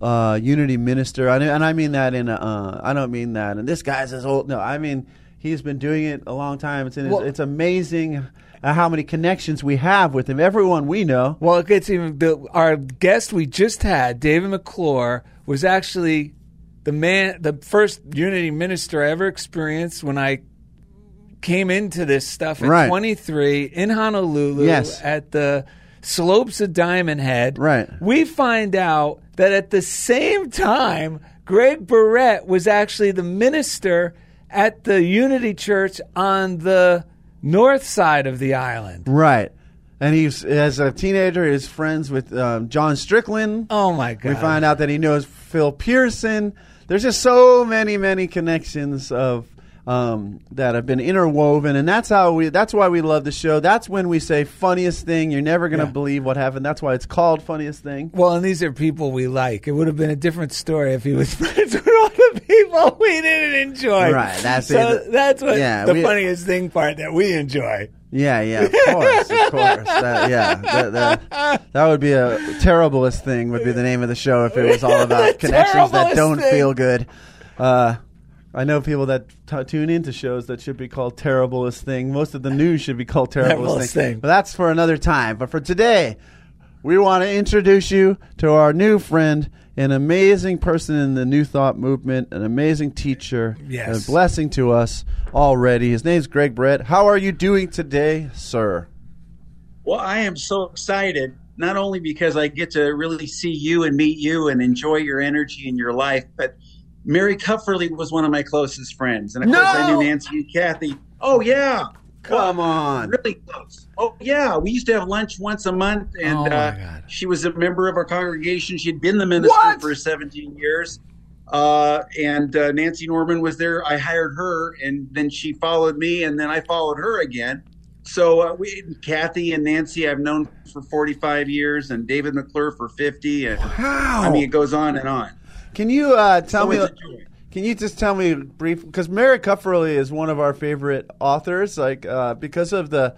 uh, Unity minister, I, and I mean that in a, uh, I don't mean that. And this guy's as old. No, I mean he's been doing it a long time. It's in his, Well- it's amazing how many connections we have with him. Everyone we know. Well, it gets even. The, our guest we just had, David McClure, was actually the man, the first Unity minister I ever experienced when I came into this stuff at Right. 23 in Honolulu Yes. at the slopes of Diamond Head. Right. We find out that at the same time, Greg Barrett was actually the minister at the Unity Church on the north side of the island. Right. And he's as a teenager, he's friends with um, John Strickland. Oh my God! We find out that he knows Phil Pearson. There's just so many, many connections of um, that have been interwoven, and that's how we. That's why we love the show. That's when we say funniest thing. You're never gonna Yeah. believe what happened. That's why it's called funniest thing. Well, and these are people we like. It would have been a different story if he was <laughs> friends with all the people we didn't enjoy. Right, that's so it. That's what Yeah, the we- funniest thing part that we enjoy. Yeah, yeah, of course, of course. That, yeah, that, that, that would be a terriblest thing. Would be the name of the show if it was all <laughs> about connections that don't thing. feel good. Uh, I know people that t- tune into shows that should be called terriblest thing. Most of the news should be called terriblest Terriblest thing. thing. But that's for another time. But for today, we want to introduce you to our new friend, an amazing person in the New Thought movement, an amazing teacher, Yes. a blessing to us already. His name's Greg Brett. How are you doing today, sir? Well, I am so excited, not only because I get to really see you and meet you and enjoy your energy and your life, but Mary Kupferle was one of my closest friends. And of course, I knew Nancy and Kathy. Oh, yeah. Come on. Really close. Oh, yeah. We used to have lunch once a month, and Oh, uh, she was a member of our congregation. She had been the minister What? for 17 years. Uh, and uh, Nancy Norman was there. I hired her, and then she followed me, and then I followed her again. So uh, we, Kathy and Nancy, I've known for 45 years, and David McClure for 50, and Wow. I mean it goes on and on. Can you uh, tell me? it's a joy. Can you just tell me brief? Because Mary Kupferle is one of our favorite authors, like uh, because of the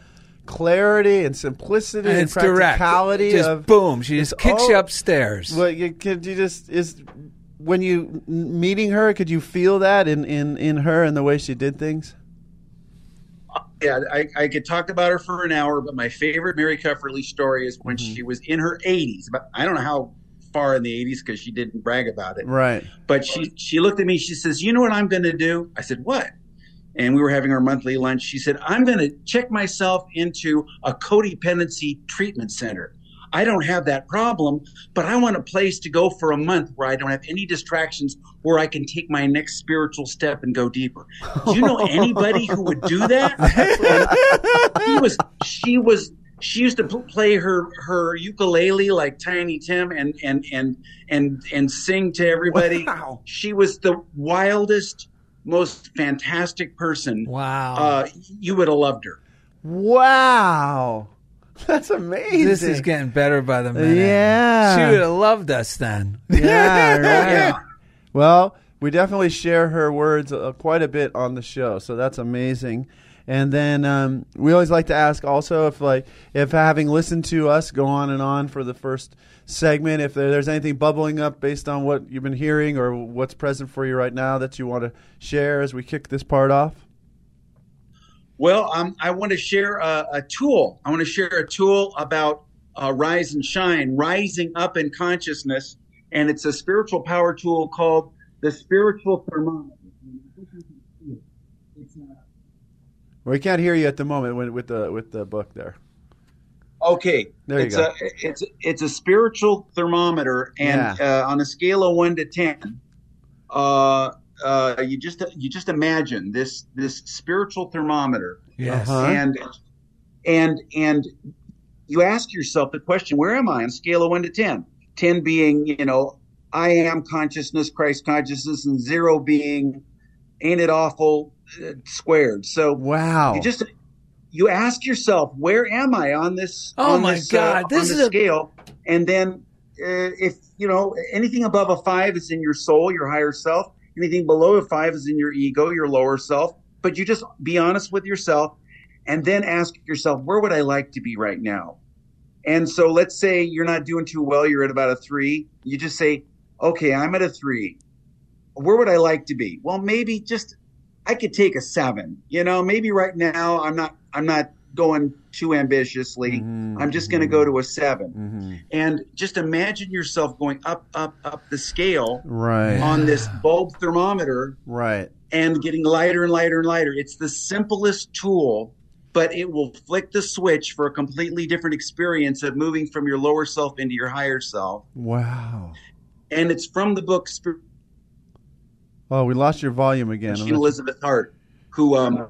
clarity and simplicity and, And it's direct. Just of boom. She just it's kicks all- you upstairs. Well, you, could you just is when you meeting her? Could you feel that in in in her and the way she did things? Yeah, I, I could talk about her for an hour, but my favorite Mary Kupferle story is when Mm-hmm. she was in her 80s. But I don't know how far in the 80s because she didn't brag about it. Right. But she she looked at me. She says, "You know what I'm going to do?" I said, "What?" And we were having our monthly lunch. She said, "I'm going to check myself into a codependency treatment center. I don't have that problem, but I want a place to go for a month where I don't have any distractions, where I can take my next spiritual step and go deeper." Do you know <laughs> anybody who would do that? she was she was she used to play her her ukulele like Tiny Tim and and and and and sing to everybody. Wow. She was the wildest, most fantastic person. wow. Uh, you would have loved her. Wow. That's amazing. this is getting better by the minute. Yeah. She would have loved us then. yeah, <laughs> right. Yeah. Well, we definitely share her words uh, quite a bit on the show, so that's amazing. And then um, we always like to ask also if like if having listened to us go on and on for the first segment, if there, there's anything bubbling up based on what you've been hearing or what's present for you right now that you want to share as we kick this part off. Well, um, I want to share a, a tool. I want to share a tool about uh, rise and shine, rising up in consciousness, and it's a spiritual power tool called the spiritual thermometer. It's, uh, We can't hear you at the moment with, with the with the book there. Okay, There you it's go. A, it's it's a spiritual thermometer, and uh, on a scale of one to ten, uh, uh, you just you just imagine this this spiritual thermometer, Yes. Uh-huh. and and and you ask yourself the question: Where am I on a scale of one to ten? Ten being you know I am consciousness, Christ consciousness, and zero being ain't it awful squared. So Wow. you just you ask yourself where am i on this Oh on my this, God, uh, this is a- scale and then uh, if you know anything above a five is in your soul your higher self anything below a five is in your ego your lower self but you just be honest with yourself and then ask yourself where would i like to be right now and so let's say you're not doing too well you're at about a three you just say okay i'm at a three where would I like to be? Well, maybe just I could take a seven. You know, maybe right now I'm not I'm not going too ambitiously. Mhm, I'm just going to go to a 7 Mhm. And just imagine yourself going up, up, up the scale Right. on this bulb thermometer Right. and getting lighter and lighter and lighter. It's the simplest tool, but it will flick the switch for a completely different experience of moving from your lower self into your higher self. Wow. And it's from the book Spir- Oh, we lost your volume again. Elizabeth Hart, who um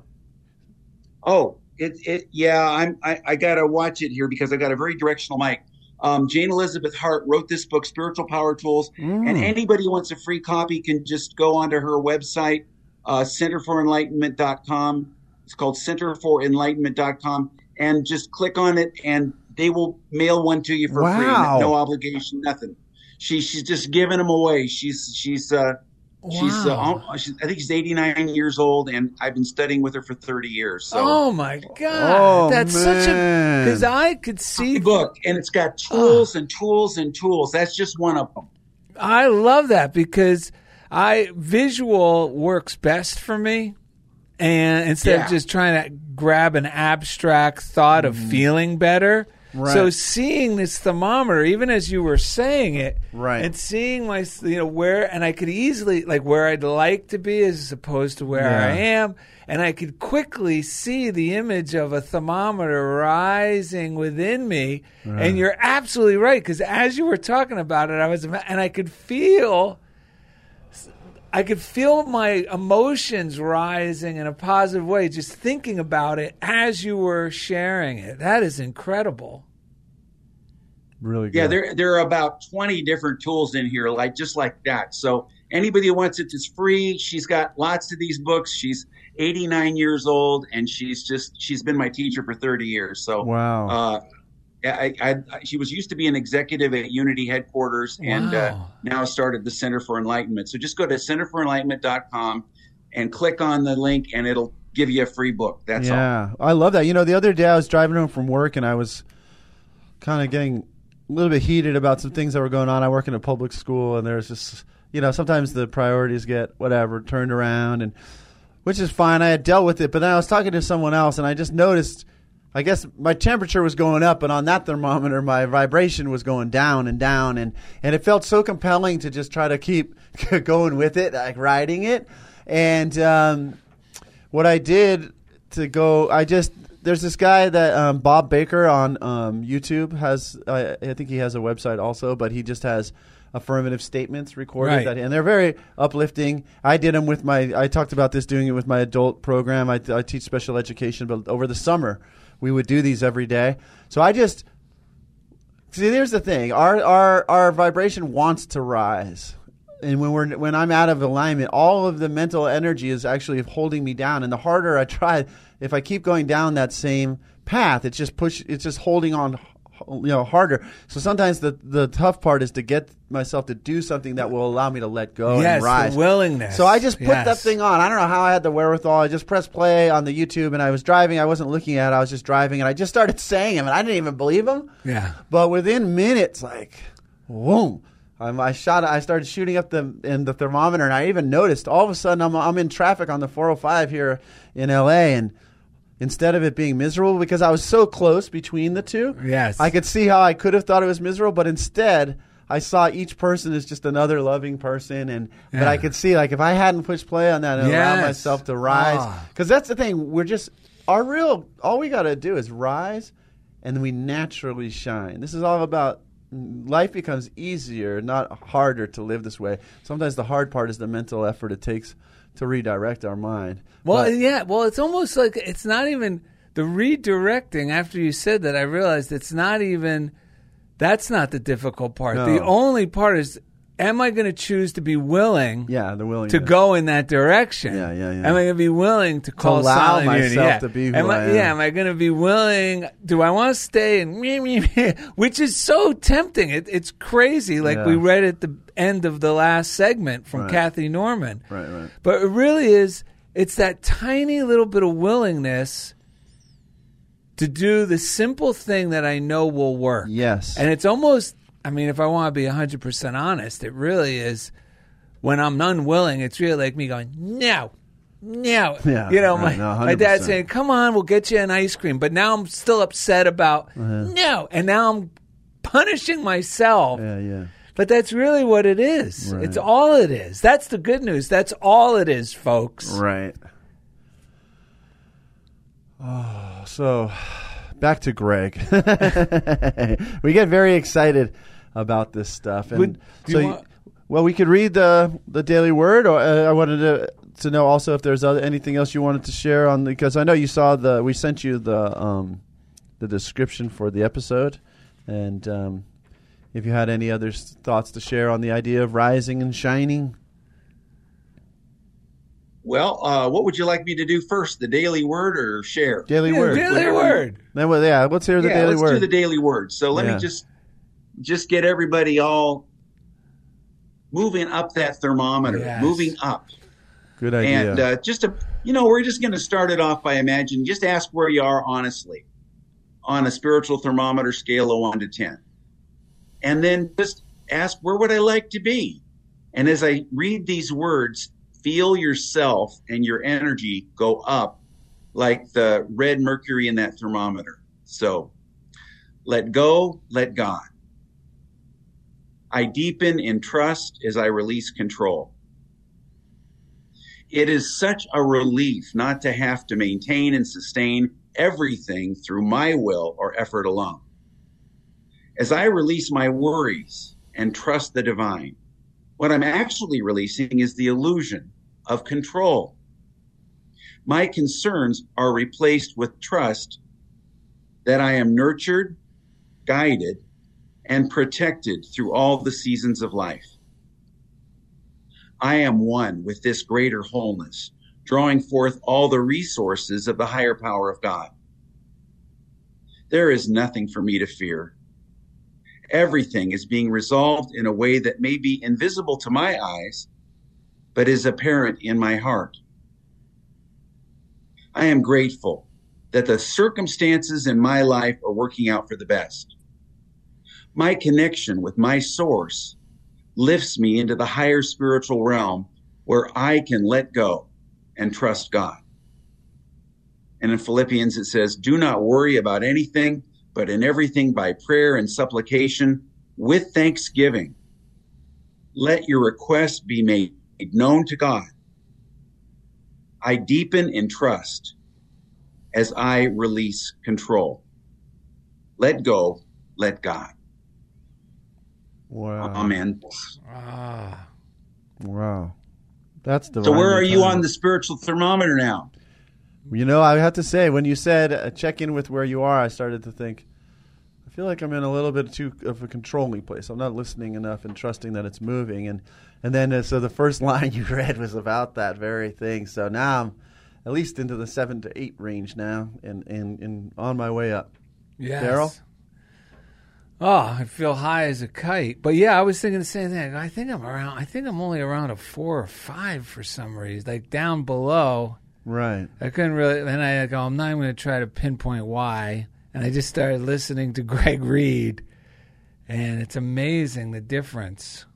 oh it it yeah I'm I, I gotta watch it here because I got a very directional mic. Um, Jane Elizabeth Hart wrote this book, Spiritual Power Tools, Mm. and anybody who wants a free copy can just go onto her website, uh, centerforenlightenment.com. It's called centerforenlightenment.com, and just click on it, and they will mail one to you for free, Wow. no, no obligation, nothing. She she's just giving them away. She's she's uh, She's, uh, Wow. she's, I think she's 89 years old, and I've been studying with her for 30 years. So, Oh my god, Oh, that's such a man. because I could see. book, and it's got tools and tools and tools. That's just one of them. I love that because I visual works best for me, and instead Yeah. of just trying to grab an abstract thought of feeling better. Right. So seeing this thermometer, even as you were saying it, Right. and seeing my, you know, where, and I could easily like where I'd like to be as opposed to where I am, and I could quickly see the image of a thermometer rising within me. And you're absolutely right because as you were talking about it, I was, and I could feel. I could feel my emotions rising in a positive way just thinking about it as you were sharing it. That is incredible. Really good. Yeah, there there are about 20 different tools in here, like just like that. So anybody who wants it is free. She's got lots of these books. She's 89 years old, and she's just she's been my teacher for 30 years. So Wow. uh, I, I, she was used to be an executive at Unity headquarters, and uh, now started the Center for Enlightenment. So just go to centerforenlightenment.com and click on the link, and it'll give you a free book. That's all. yeah, I love that. You know, the other day I was driving home from work and I was kind of getting a little bit heated about some things that were going on. I work in a public school, and there's just you know sometimes the priorities get whatever turned around, and which is fine. I had dealt with it, but then I was talking to someone else, and I just noticed. I guess my temperature was going up, and on that thermometer, my vibration was going down and down, and, and it felt so compelling to just try to keep <laughs> going with it, like riding it. And um, what I did to go, I just there's this guy that um, Bob Baker on um, YouTube has. Uh, I think he has a website also, but he just has affirmative statements recorded, Right. that, and they're very uplifting. I did them with my. I talked about this doing it with my adult program. I, I teach special education, but over the summer we would do these every day. So I just See, here's the thing: our our our vibration wants to rise, and when we're when I'm out of alignment, all of the mental energy is actually holding me down. And the harder I try, if I keep going down that same path, it's just push. It's just holding on, you know, harder. So sometimes the the tough part is to get myself to do something that will allow me to let go Yes, and the rise. willingness. So I just put that thing on. I don't know how I had the wherewithal. I just pressed play on the YouTube, and I was driving. I wasn't looking at. it. I was just driving, and I just started <laughs> saying them, and I didn't even believe them. Yeah. But within minutes, like, boom, um, I shot. I started shooting up the in the thermometer, and I even noticed all of a sudden I'm I'm in traffic on the 405 here in LA, and instead of it being miserable because I was so close between the two, Yes. I could see how I could have thought it was miserable, but instead. I saw each person as just another loving person, and but I could see like if I hadn't pushed play on that and allowed myself to rise, Ah. because that's the thing. We're just our real. All we got to do is rise, and we naturally shine. This is all about life becomes easier, not harder to live this way. Sometimes the hard part is the mental effort it takes to redirect our mind. Well, But- yeah. Well, it's almost like it's not even the redirecting. After you said that, I realized it's not even. That's not the difficult part. No. The only part is, am I going to choose to be willing yeah, the willingness to go in that direction? Yeah, yeah, yeah. Am I going to be willing to call allow silent myself Yeah. to be who am I am. Yeah. Am I going to be willing? Do I want to stay and me, me, me, <laughs> which is so tempting. It, it's crazy. Like Yeah. we read at the end of the last segment from Right. Kathy Norman. Right, right. But it really is, it's that tiny little bit of willingness to do the simple thing that I know will work. Yes. And it's almost, I mean, if I want to be 100% honest, it really is when I'm unwilling, it's really like me going, no. No, <laughs> Yeah, you know, right, my, no, my dad saying, "Come on, we'll get you an ice cream," but now I'm still upset about Uh-huh. no, and now I'm punishing myself. yeah, yeah. But that's really what it is. Right. It's all it is. That's the good news. That's all it is, folks. Right. Oh, so <sighs> back to Greg. <laughs> we get very excited about this stuff, and Would- do so you you- want- well, we could read the the daily word, or uh, I wanted to to know also if there's other, anything else you wanted to share on because I know you saw the we sent you the um the description for the episode, and um, if you had any other s- thoughts to share on the idea of rising and shining. Well, uh, what would you like me to do first, the daily word or share? Daily Yeah, word. daily Whatever. word. Then, well, yeah, let's hear the yeah, daily let's word. do the daily word. So let Yeah. me just just get everybody all moving up that thermometer, Yes. moving up. Good idea. And uh, just to, you know, we're just going to start it off by imagining, just ask where you are honestly on a spiritual thermometer scale of one to 10. And then just ask, where would I like to be? And as I read these words, feel yourself and your energy go up like the red mercury in that thermometer. So let go, let God. I deepen in trust as I release control. It is such a relief not to have to maintain and sustain everything through my will or effort alone. As I release my worries and trust the divine, what I'm actually releasing is the illusion of control. My concerns are replaced with trust that I am nurtured, guided, and protected through all the seasons of life. I am one with this greater wholeness, drawing forth all the resources of the higher power of God. There is nothing for me to fear. Everything is being resolved in a way that may be invisible to my eyes, but is apparent in my heart. I am grateful that the circumstances in my life are working out for the best. My connection with my source lifts me into the higher spiritual realm where I can let go and trust God. And in Philippians, it says, Do not worry about anything, but in everything by prayer and supplication with thanksgiving. Let your requests be made known to God. I deepen in trust as I release control. Let go, let God. Wow. Amen. Ah, Wow. That's the So where are you on the spiritual thermometer now? You know, I have to say, when you said uh, check in with where you are, I started to think, I feel like I'm in a little bit too of a controlling place. I'm not listening enough and trusting that it's moving. And and then uh, so the first <laughs> line you read was about that very thing. So now I'm at least into the seven to eight range now, and and, and on my way up. yes. Daryl? Oh, I feel high as a kite. But yeah, I was thinking the same thing. I think I'm around. I think I'm only around a four or five for some reason. Like down below, Right. I couldn't really. Then I go, I'm not even going to try to pinpoint why. And I just started listening to <laughs> Greg read, and it's amazing the difference.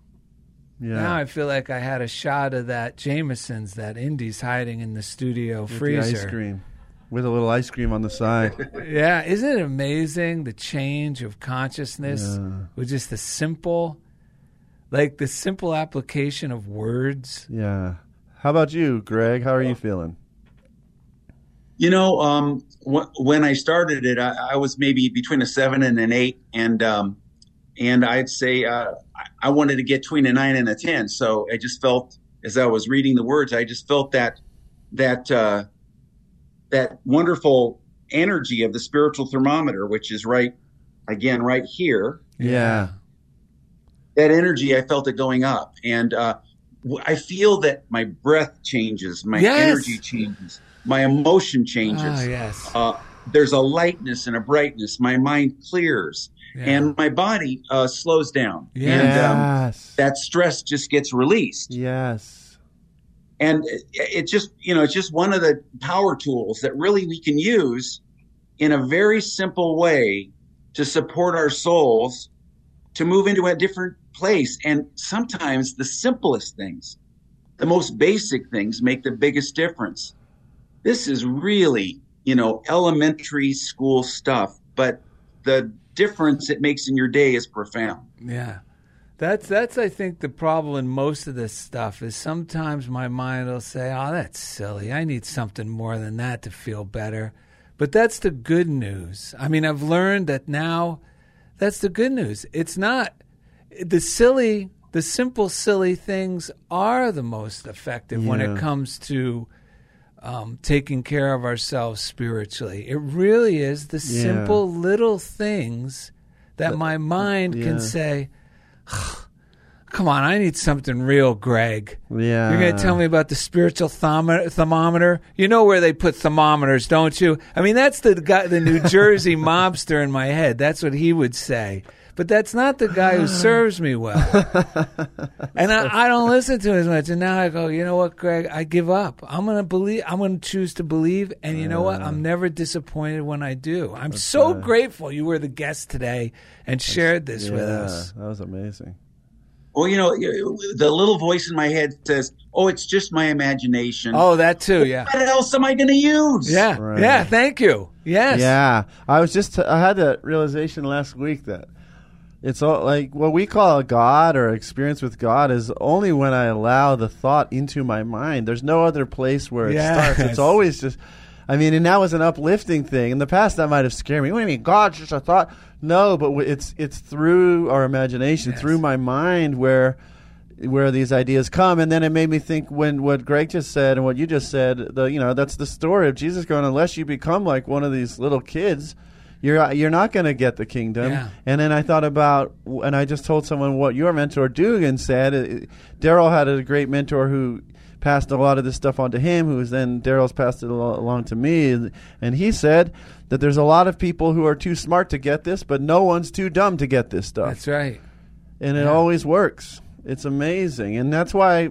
Yeah. Now I feel like I had a shot of that Jameson's that Indy's hiding in the studio With the freezer. ice cream. With a little ice cream on the side. <laughs> Yeah, isn't it amazing the change of consciousness Yeah. with just the simple, like the simple application of words? yeah. How about you, Greg? How are you feeling? You know, um, wh- when I started it, I, I was maybe between a seven and an eight, and um, and I'd say uh, I- I wanted to get between a nine and a ten. So I just felt, as I was reading the words, I just felt that that uh, that wonderful energy of the spiritual thermometer, which is right again right here. Yeah. That energy, I felt it going up, and uh, I feel that my breath changes, my Yes. energy changes, my emotion changes. Oh, yes. uh, there's a lightness and a brightness. My mind clears Yeah. and my body uh, slows down. Yeah. And um, yes. that stress just gets released. yes. And it, it just, you know, it's just one of the power tools that really we can use in a very simple way to support our souls to move into a different place. And sometimes the simplest things, the most basic things make the biggest difference. This is really, you know, elementary school stuff, but the difference it makes in your day is profound. Yeah. That's that's I think the problem in most of this stuff is sometimes my mind will say, "Oh, that's silly. I need something more than that to feel better." But that's the good news. I mean, I've learned that now that's the good news. It's not the silly, the simple silly things are the most effective when it comes to um, taking care of ourselves spiritually. It really is the Yeah. simple little things that my mind yeah. can say, <sighs> Come on, I need something real, Greg. Yeah. You're going to tell me about the spiritual thermo- thermometer? You know where they put thermometers, don't you? I mean, that's the guy, the New <laughs> Jersey mobster in my head. That's what he would say. But that's not the guy who <sighs> serves me well. <laughs> and I, I don't listen to him as much. And now I go, you know what, Greg? I give up. I'm going to believe. I'm going to choose to believe. And you know what? I'm never disappointed when I do. I'm so grateful you were the guest today and shared this Yeah, with us. that was amazing. Well, you know, the little voice in my head says, "Oh, it's just my imagination." Oh, that too. Yeah. What else am I going to use? Yeah. Right. Yeah. Thank you. Yes. Yeah, I was just I had that realization last week that it's all like what we call a God or experience with God is only when I allow the thought into my mind. There's no other place where it Yes. starts. It's always just. I mean, and that was an uplifting thing. In the past, that might have scared me. What do you mean, God's just a thought? No, but it's it's through our imagination, Yes. through my mind, where where these ideas come and then it made me think when what greg just said and what you just said the you know that's the story of jesus going unless you become like one of these little kids you're you're not going to get the kingdom Yeah. and then i thought about and i just told someone what your mentor dugan said Uh, daryl had a great mentor who passed a lot of this stuff on to him who was then daryl's passed it along to me and, and he said that there's a lot of people who are too smart to get this but no one's too dumb to get this stuff That's right. and it Yeah. always works. It's amazing, and that's why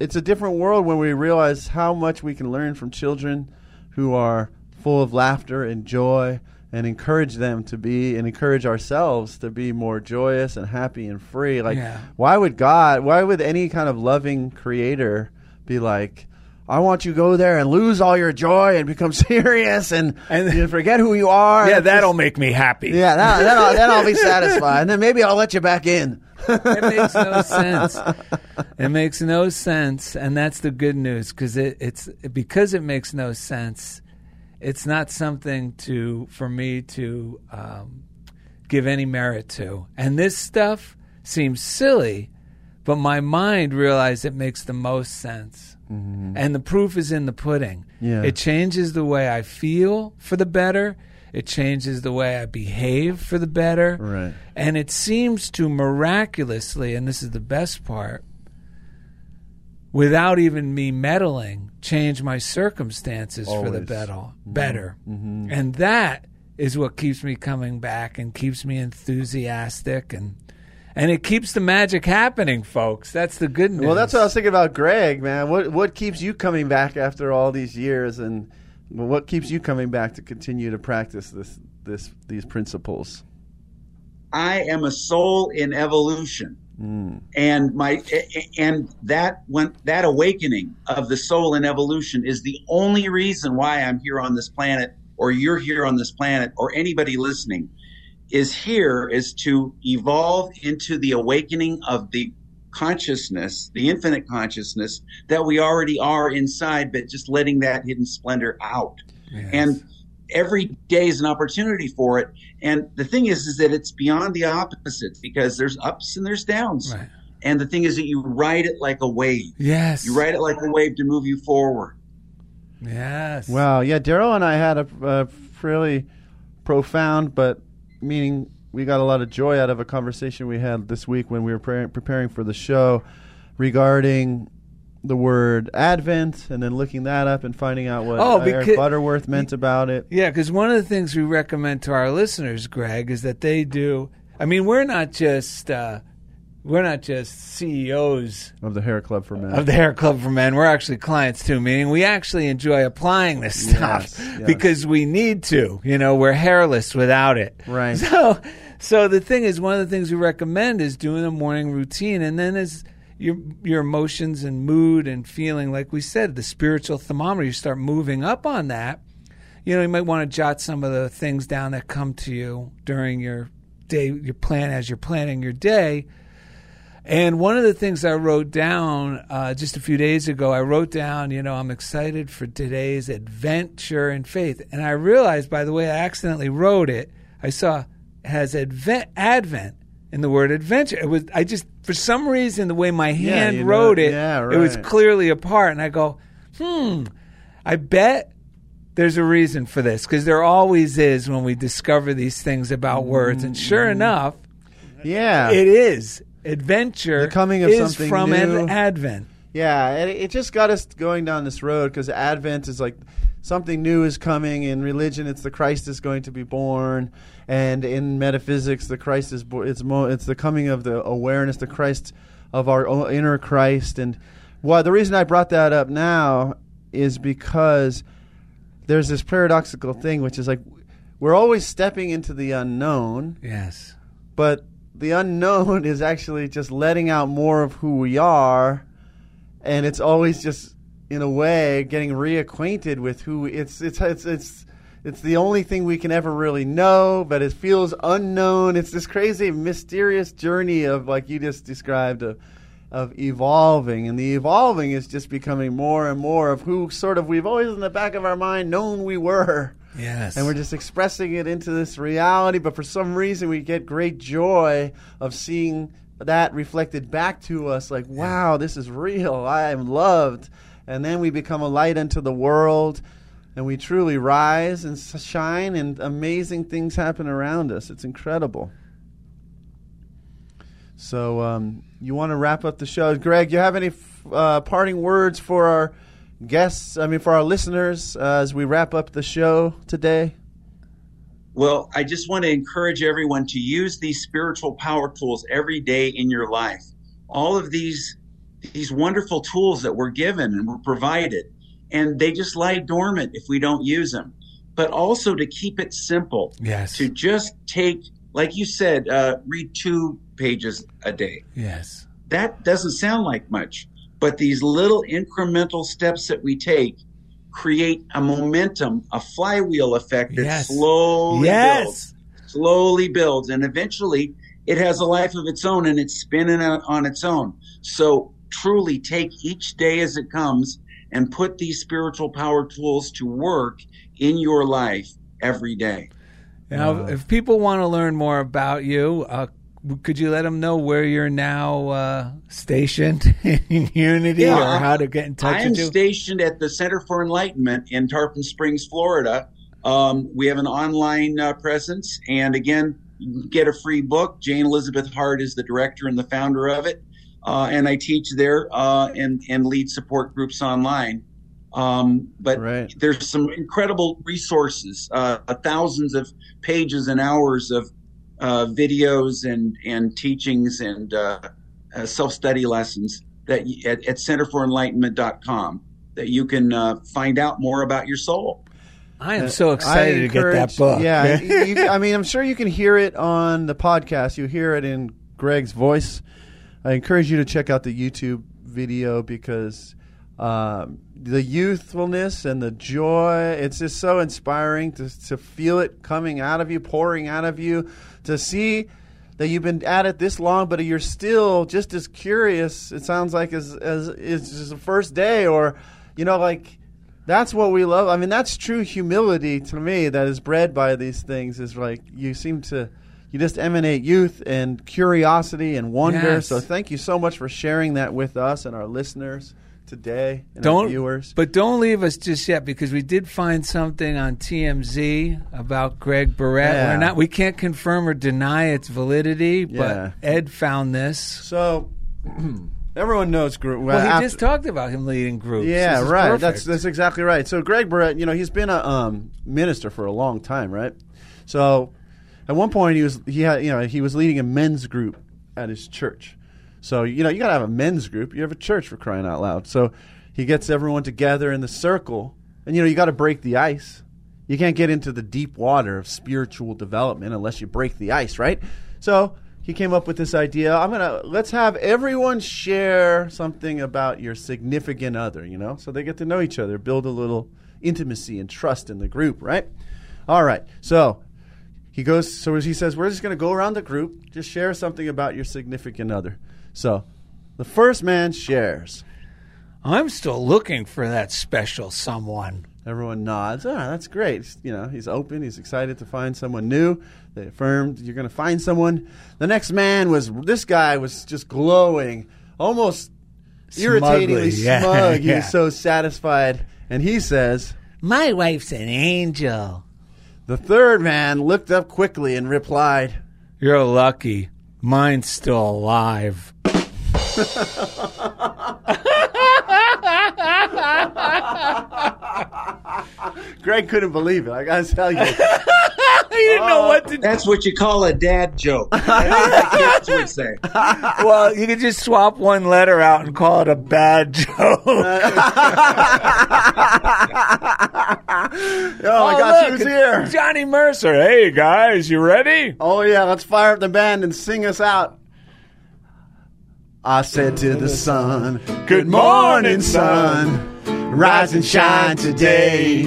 it's a different world when we realize how much we can learn from children who are full of laughter and joy, and encourage them to be, and encourage ourselves to be more joyous and happy and free. Like, Yeah. why would God? Why would any kind of loving creator be like? I want you to go there and lose all your joy and become <laughs> serious and, And- you forget who you are. Yeah, that'll just- make me happy. yeah, that, then, I'll, then I'll be satisfied, and then maybe I'll let you back in. it makes no <laughs> sense. It makes no sense, and that's the good news because it, it's because it makes no sense. It's not something to for me to um, give any merit to, and this stuff seems silly, but my mind realized it makes the most sense. And the proof is in the pudding. Yeah. It changes the way I feel for the better. It changes the way I behave for the better. Right. And it seems to miraculously, and this is the best part, without even me meddling, change my circumstances for the Always. better. Mm-hmm. Better. Mm-hmm. And that is what keeps me coming back and keeps me enthusiastic and and it keeps the magic happening, folks. That's the good news. Well, that's what I was thinking about Greg, man. What what keeps you coming back after all these years, and what keeps you coming back to continue to practice this this these principles? I am a soul in evolution. And my and that when that awakening of the soul in evolution is the only reason why I'm here on this planet or you're here on this planet or anybody listening is here is to evolve into the awakening of the consciousness, the infinite consciousness that we already are inside, but just letting that hidden splendor out. Yes. And every day is an opportunity for it. And the thing is, is that it's beyond the opposites because there's ups and there's downs. Right. And the thing is that you ride it like a wave. Yes. You ride it like a wave to move you forward. Yes. Wow, yeah, Daryl and I had a, a fairly profound, but meaning we got a lot of joy out of a conversation we had this week when we were pre- preparing for the show regarding the word Advent, and then looking that up and finding out what Oh, uh, Eric Butterworth meant about it. Yeah, because one of the things we recommend to our listeners, Greg, is that they do. I mean, we're not just uh, we're not just CEOs Of the Hair Club for Men. of the Hair Club for Men. We're actually clients too. Meaning, we actually enjoy applying this stuff Yes, yes. because we need to. You know, we're hairless without it. Right. <laughs> So, so the thing is, one of the things we recommend is doing a morning routine, and then as your your emotions and mood and feeling, like we said, the spiritual thermometer, you start moving up on that. You know, you might want to jot some of the things down that come to you during your day, your plan as you're planning your day. And one of the things I wrote down uh, just a few days ago, I wrote down, you know, I'm excited for today's adventure in faith. And I realized, by the way, I accidentally wrote it. I saw has advent, Advent in the word adventure. It was I just for some reason the way my hand know- wrote it, yeah, it was right. clearly apart. And I go, hmm, I bet there's a reason for this because there always is when we discover these things about words. And sure Mm-hmm. enough, yeah. it is. adventure The coming of is something from new. an Advent. Yeah, it, it just got us going down this road because Advent is like something new is coming. In religion, it's the Christ is going to be born, and in metaphysics, the Christ is bo- it's mo- it's the coming of the awareness, the Christ of our inner Christ. And why the reason I brought that up now is because there's this paradoxical thing, which is like we're always stepping into the unknown Yes. but the unknown <laughs> is actually just letting out more of who we are and it's always just in a way getting reacquainted with who it's it's it's it's it's the only thing we can ever really know but it feels unknown. It's this crazy mysterious journey of like you just described of of evolving. And the evolving is just becoming more and more of who sort of we've always in the back of our mind known we were. Yes. and we're just expressing it into this reality but for some reason we get great joy of seeing that reflected back to us like wow this is real. I am loved and then we become a light unto the world and we truly rise and shine and amazing things happen around us. It's incredible. So um, you want to wrap up the show? Greg you have any f- uh, parting words for our guests i mean for our listeners uh, as we wrap up the show today? Well, I just want to encourage everyone to use these spiritual power tools every day in your life. All of these these wonderful tools that we're given and we're provided, and they just lie dormant if we don't use them. But also to keep it simple, yes. to just take, like you said, uh, read two pages a day. yes. That doesn't sound like much, but these little incremental steps that we take create a momentum, a flywheel effect that Yes. slowly builds Yes. slowly builds and eventually it has a life of its own and it's spinning out on its own. So truly take each day as it comes and put these spiritual power tools to work in your life every day. Now, if people want to learn more about you, uh, could you let them know where you're now uh, stationed <laughs> in Unity Yeah, or how to get in touch I am with you? stationed at the Center for Enlightenment in Tarpon Springs, Florida. Um, we have an online uh, presence, and again, you can get a free book. Jane Elizabeth Hart is the director and the founder of it, uh, and I teach there uh, and and lead support groups online. Um, but Right. there's some incredible resources, uh, thousands of pages and hours of uh, videos and and teachings and uh, uh, self study lessons that you, at, at centerforenlightenment.com that you can uh, find out more about your soul. I am so excited to get that book. Yeah, <laughs> you, I mean, I'm sure you can hear it on the podcast. You hear it in Greg's voice. I encourage you to check out the YouTube video because um, the youthfulness and the joy, it's just so inspiring to, to feel it coming out of you, pouring out of you, to see that you've been at it this long, but you're still just as curious. It sounds like as as the first day, or you know, like that's what we love. I mean, that's true humility to me that is bred by these things. Is like you seem to, you just emanate youth and curiosity and wonder. Yes. So thank you so much for sharing that with us and our listeners today and Don't viewers. but don't leave us just yet because we did find something on TMZ about Greg Barrett. Yeah. We're not we can't confirm or deny its validity, Yeah. but Ed found this. So <clears throat> everyone knows group. Well, he after- just talked about him leading groups. Yeah, right. perfect. That's that's exactly right. So Greg Barrett, you know, he's been a um, minister for a long time, right? So at one point he was he had you know he was leading a men's group at his church. So you know you got to have a men's group. You have a church for crying out loud. So he gets everyone together in the circle, and you know you got to break the ice. You can't get into the deep water of spiritual development unless you break the ice, right? So he came up with this idea. I'm gonna let's have everyone share something about your significant other, you know, so they get to know each other, build a little intimacy and trust in the group, right? All right. So he goes. So he says, we're just gonna go around the group, just share something about your significant other. So the first man shares. I'm still looking for that special someone. Everyone nods. Ah, that's great. You know, he's open. He's excited to find someone new. They affirmed you're going to find someone. The next man was this guy was just glowing, almost irritatingly yeah, smug. He <laughs> yeah. was so satisfied, and he says. My wife's an angel. The third man looked up quickly and replied, You're lucky. Mine's still alive. <laughs> Greg couldn't believe it. I gotta tell you. <laughs> I didn't know what to do. That's what you call a dad joke. <laughs> That's what the kids would say. Well, you could just swap one letter out and call it a bad joke. <laughs> Oh, oh my gosh, who's here? Johnny Mercer. Hey guys, you ready? Oh yeah, let's fire up the band and sing us out. I said to the sun, Good morning, sun. Rise and shine today.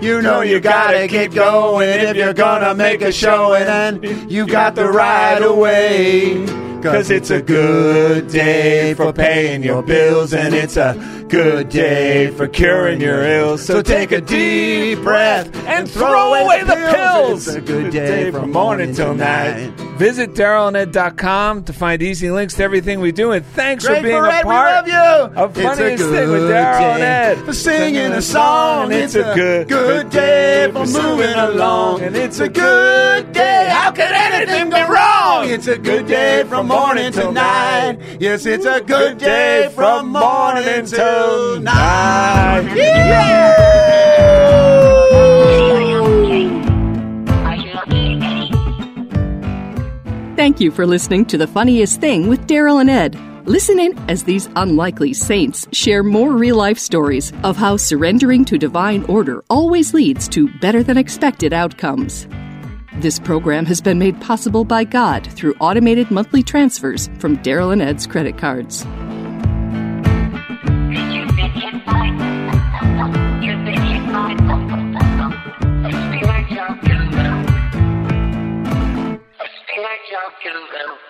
You know you gotta keep going if you're gonna make a showing, and you got the right away. Cause it's a good day for paying your bills, and it's a good day for curing your ills. So take a deep breath And throw away the pills. It's a good day from morning till night. Visit DarylNet.com to find easy links to everything we do. And thanks for being for a part we love you. of It's a Funniest Thing with Daryl and Ed. For singing a song, it's a good, good day for moving along. And it's a good day. How could anything go wrong? It's a good day from morning till night. Yes, it's a good day from morning till night. Yeah! Thank you for listening to The Funniest Thing with Daryl and Ed. Listen in as these unlikely saints share more real life stories of how surrendering to divine order always leads to better than expected outcomes. This program has been made possible by God through automated monthly transfers from Daryl and Ed's credit cards. You've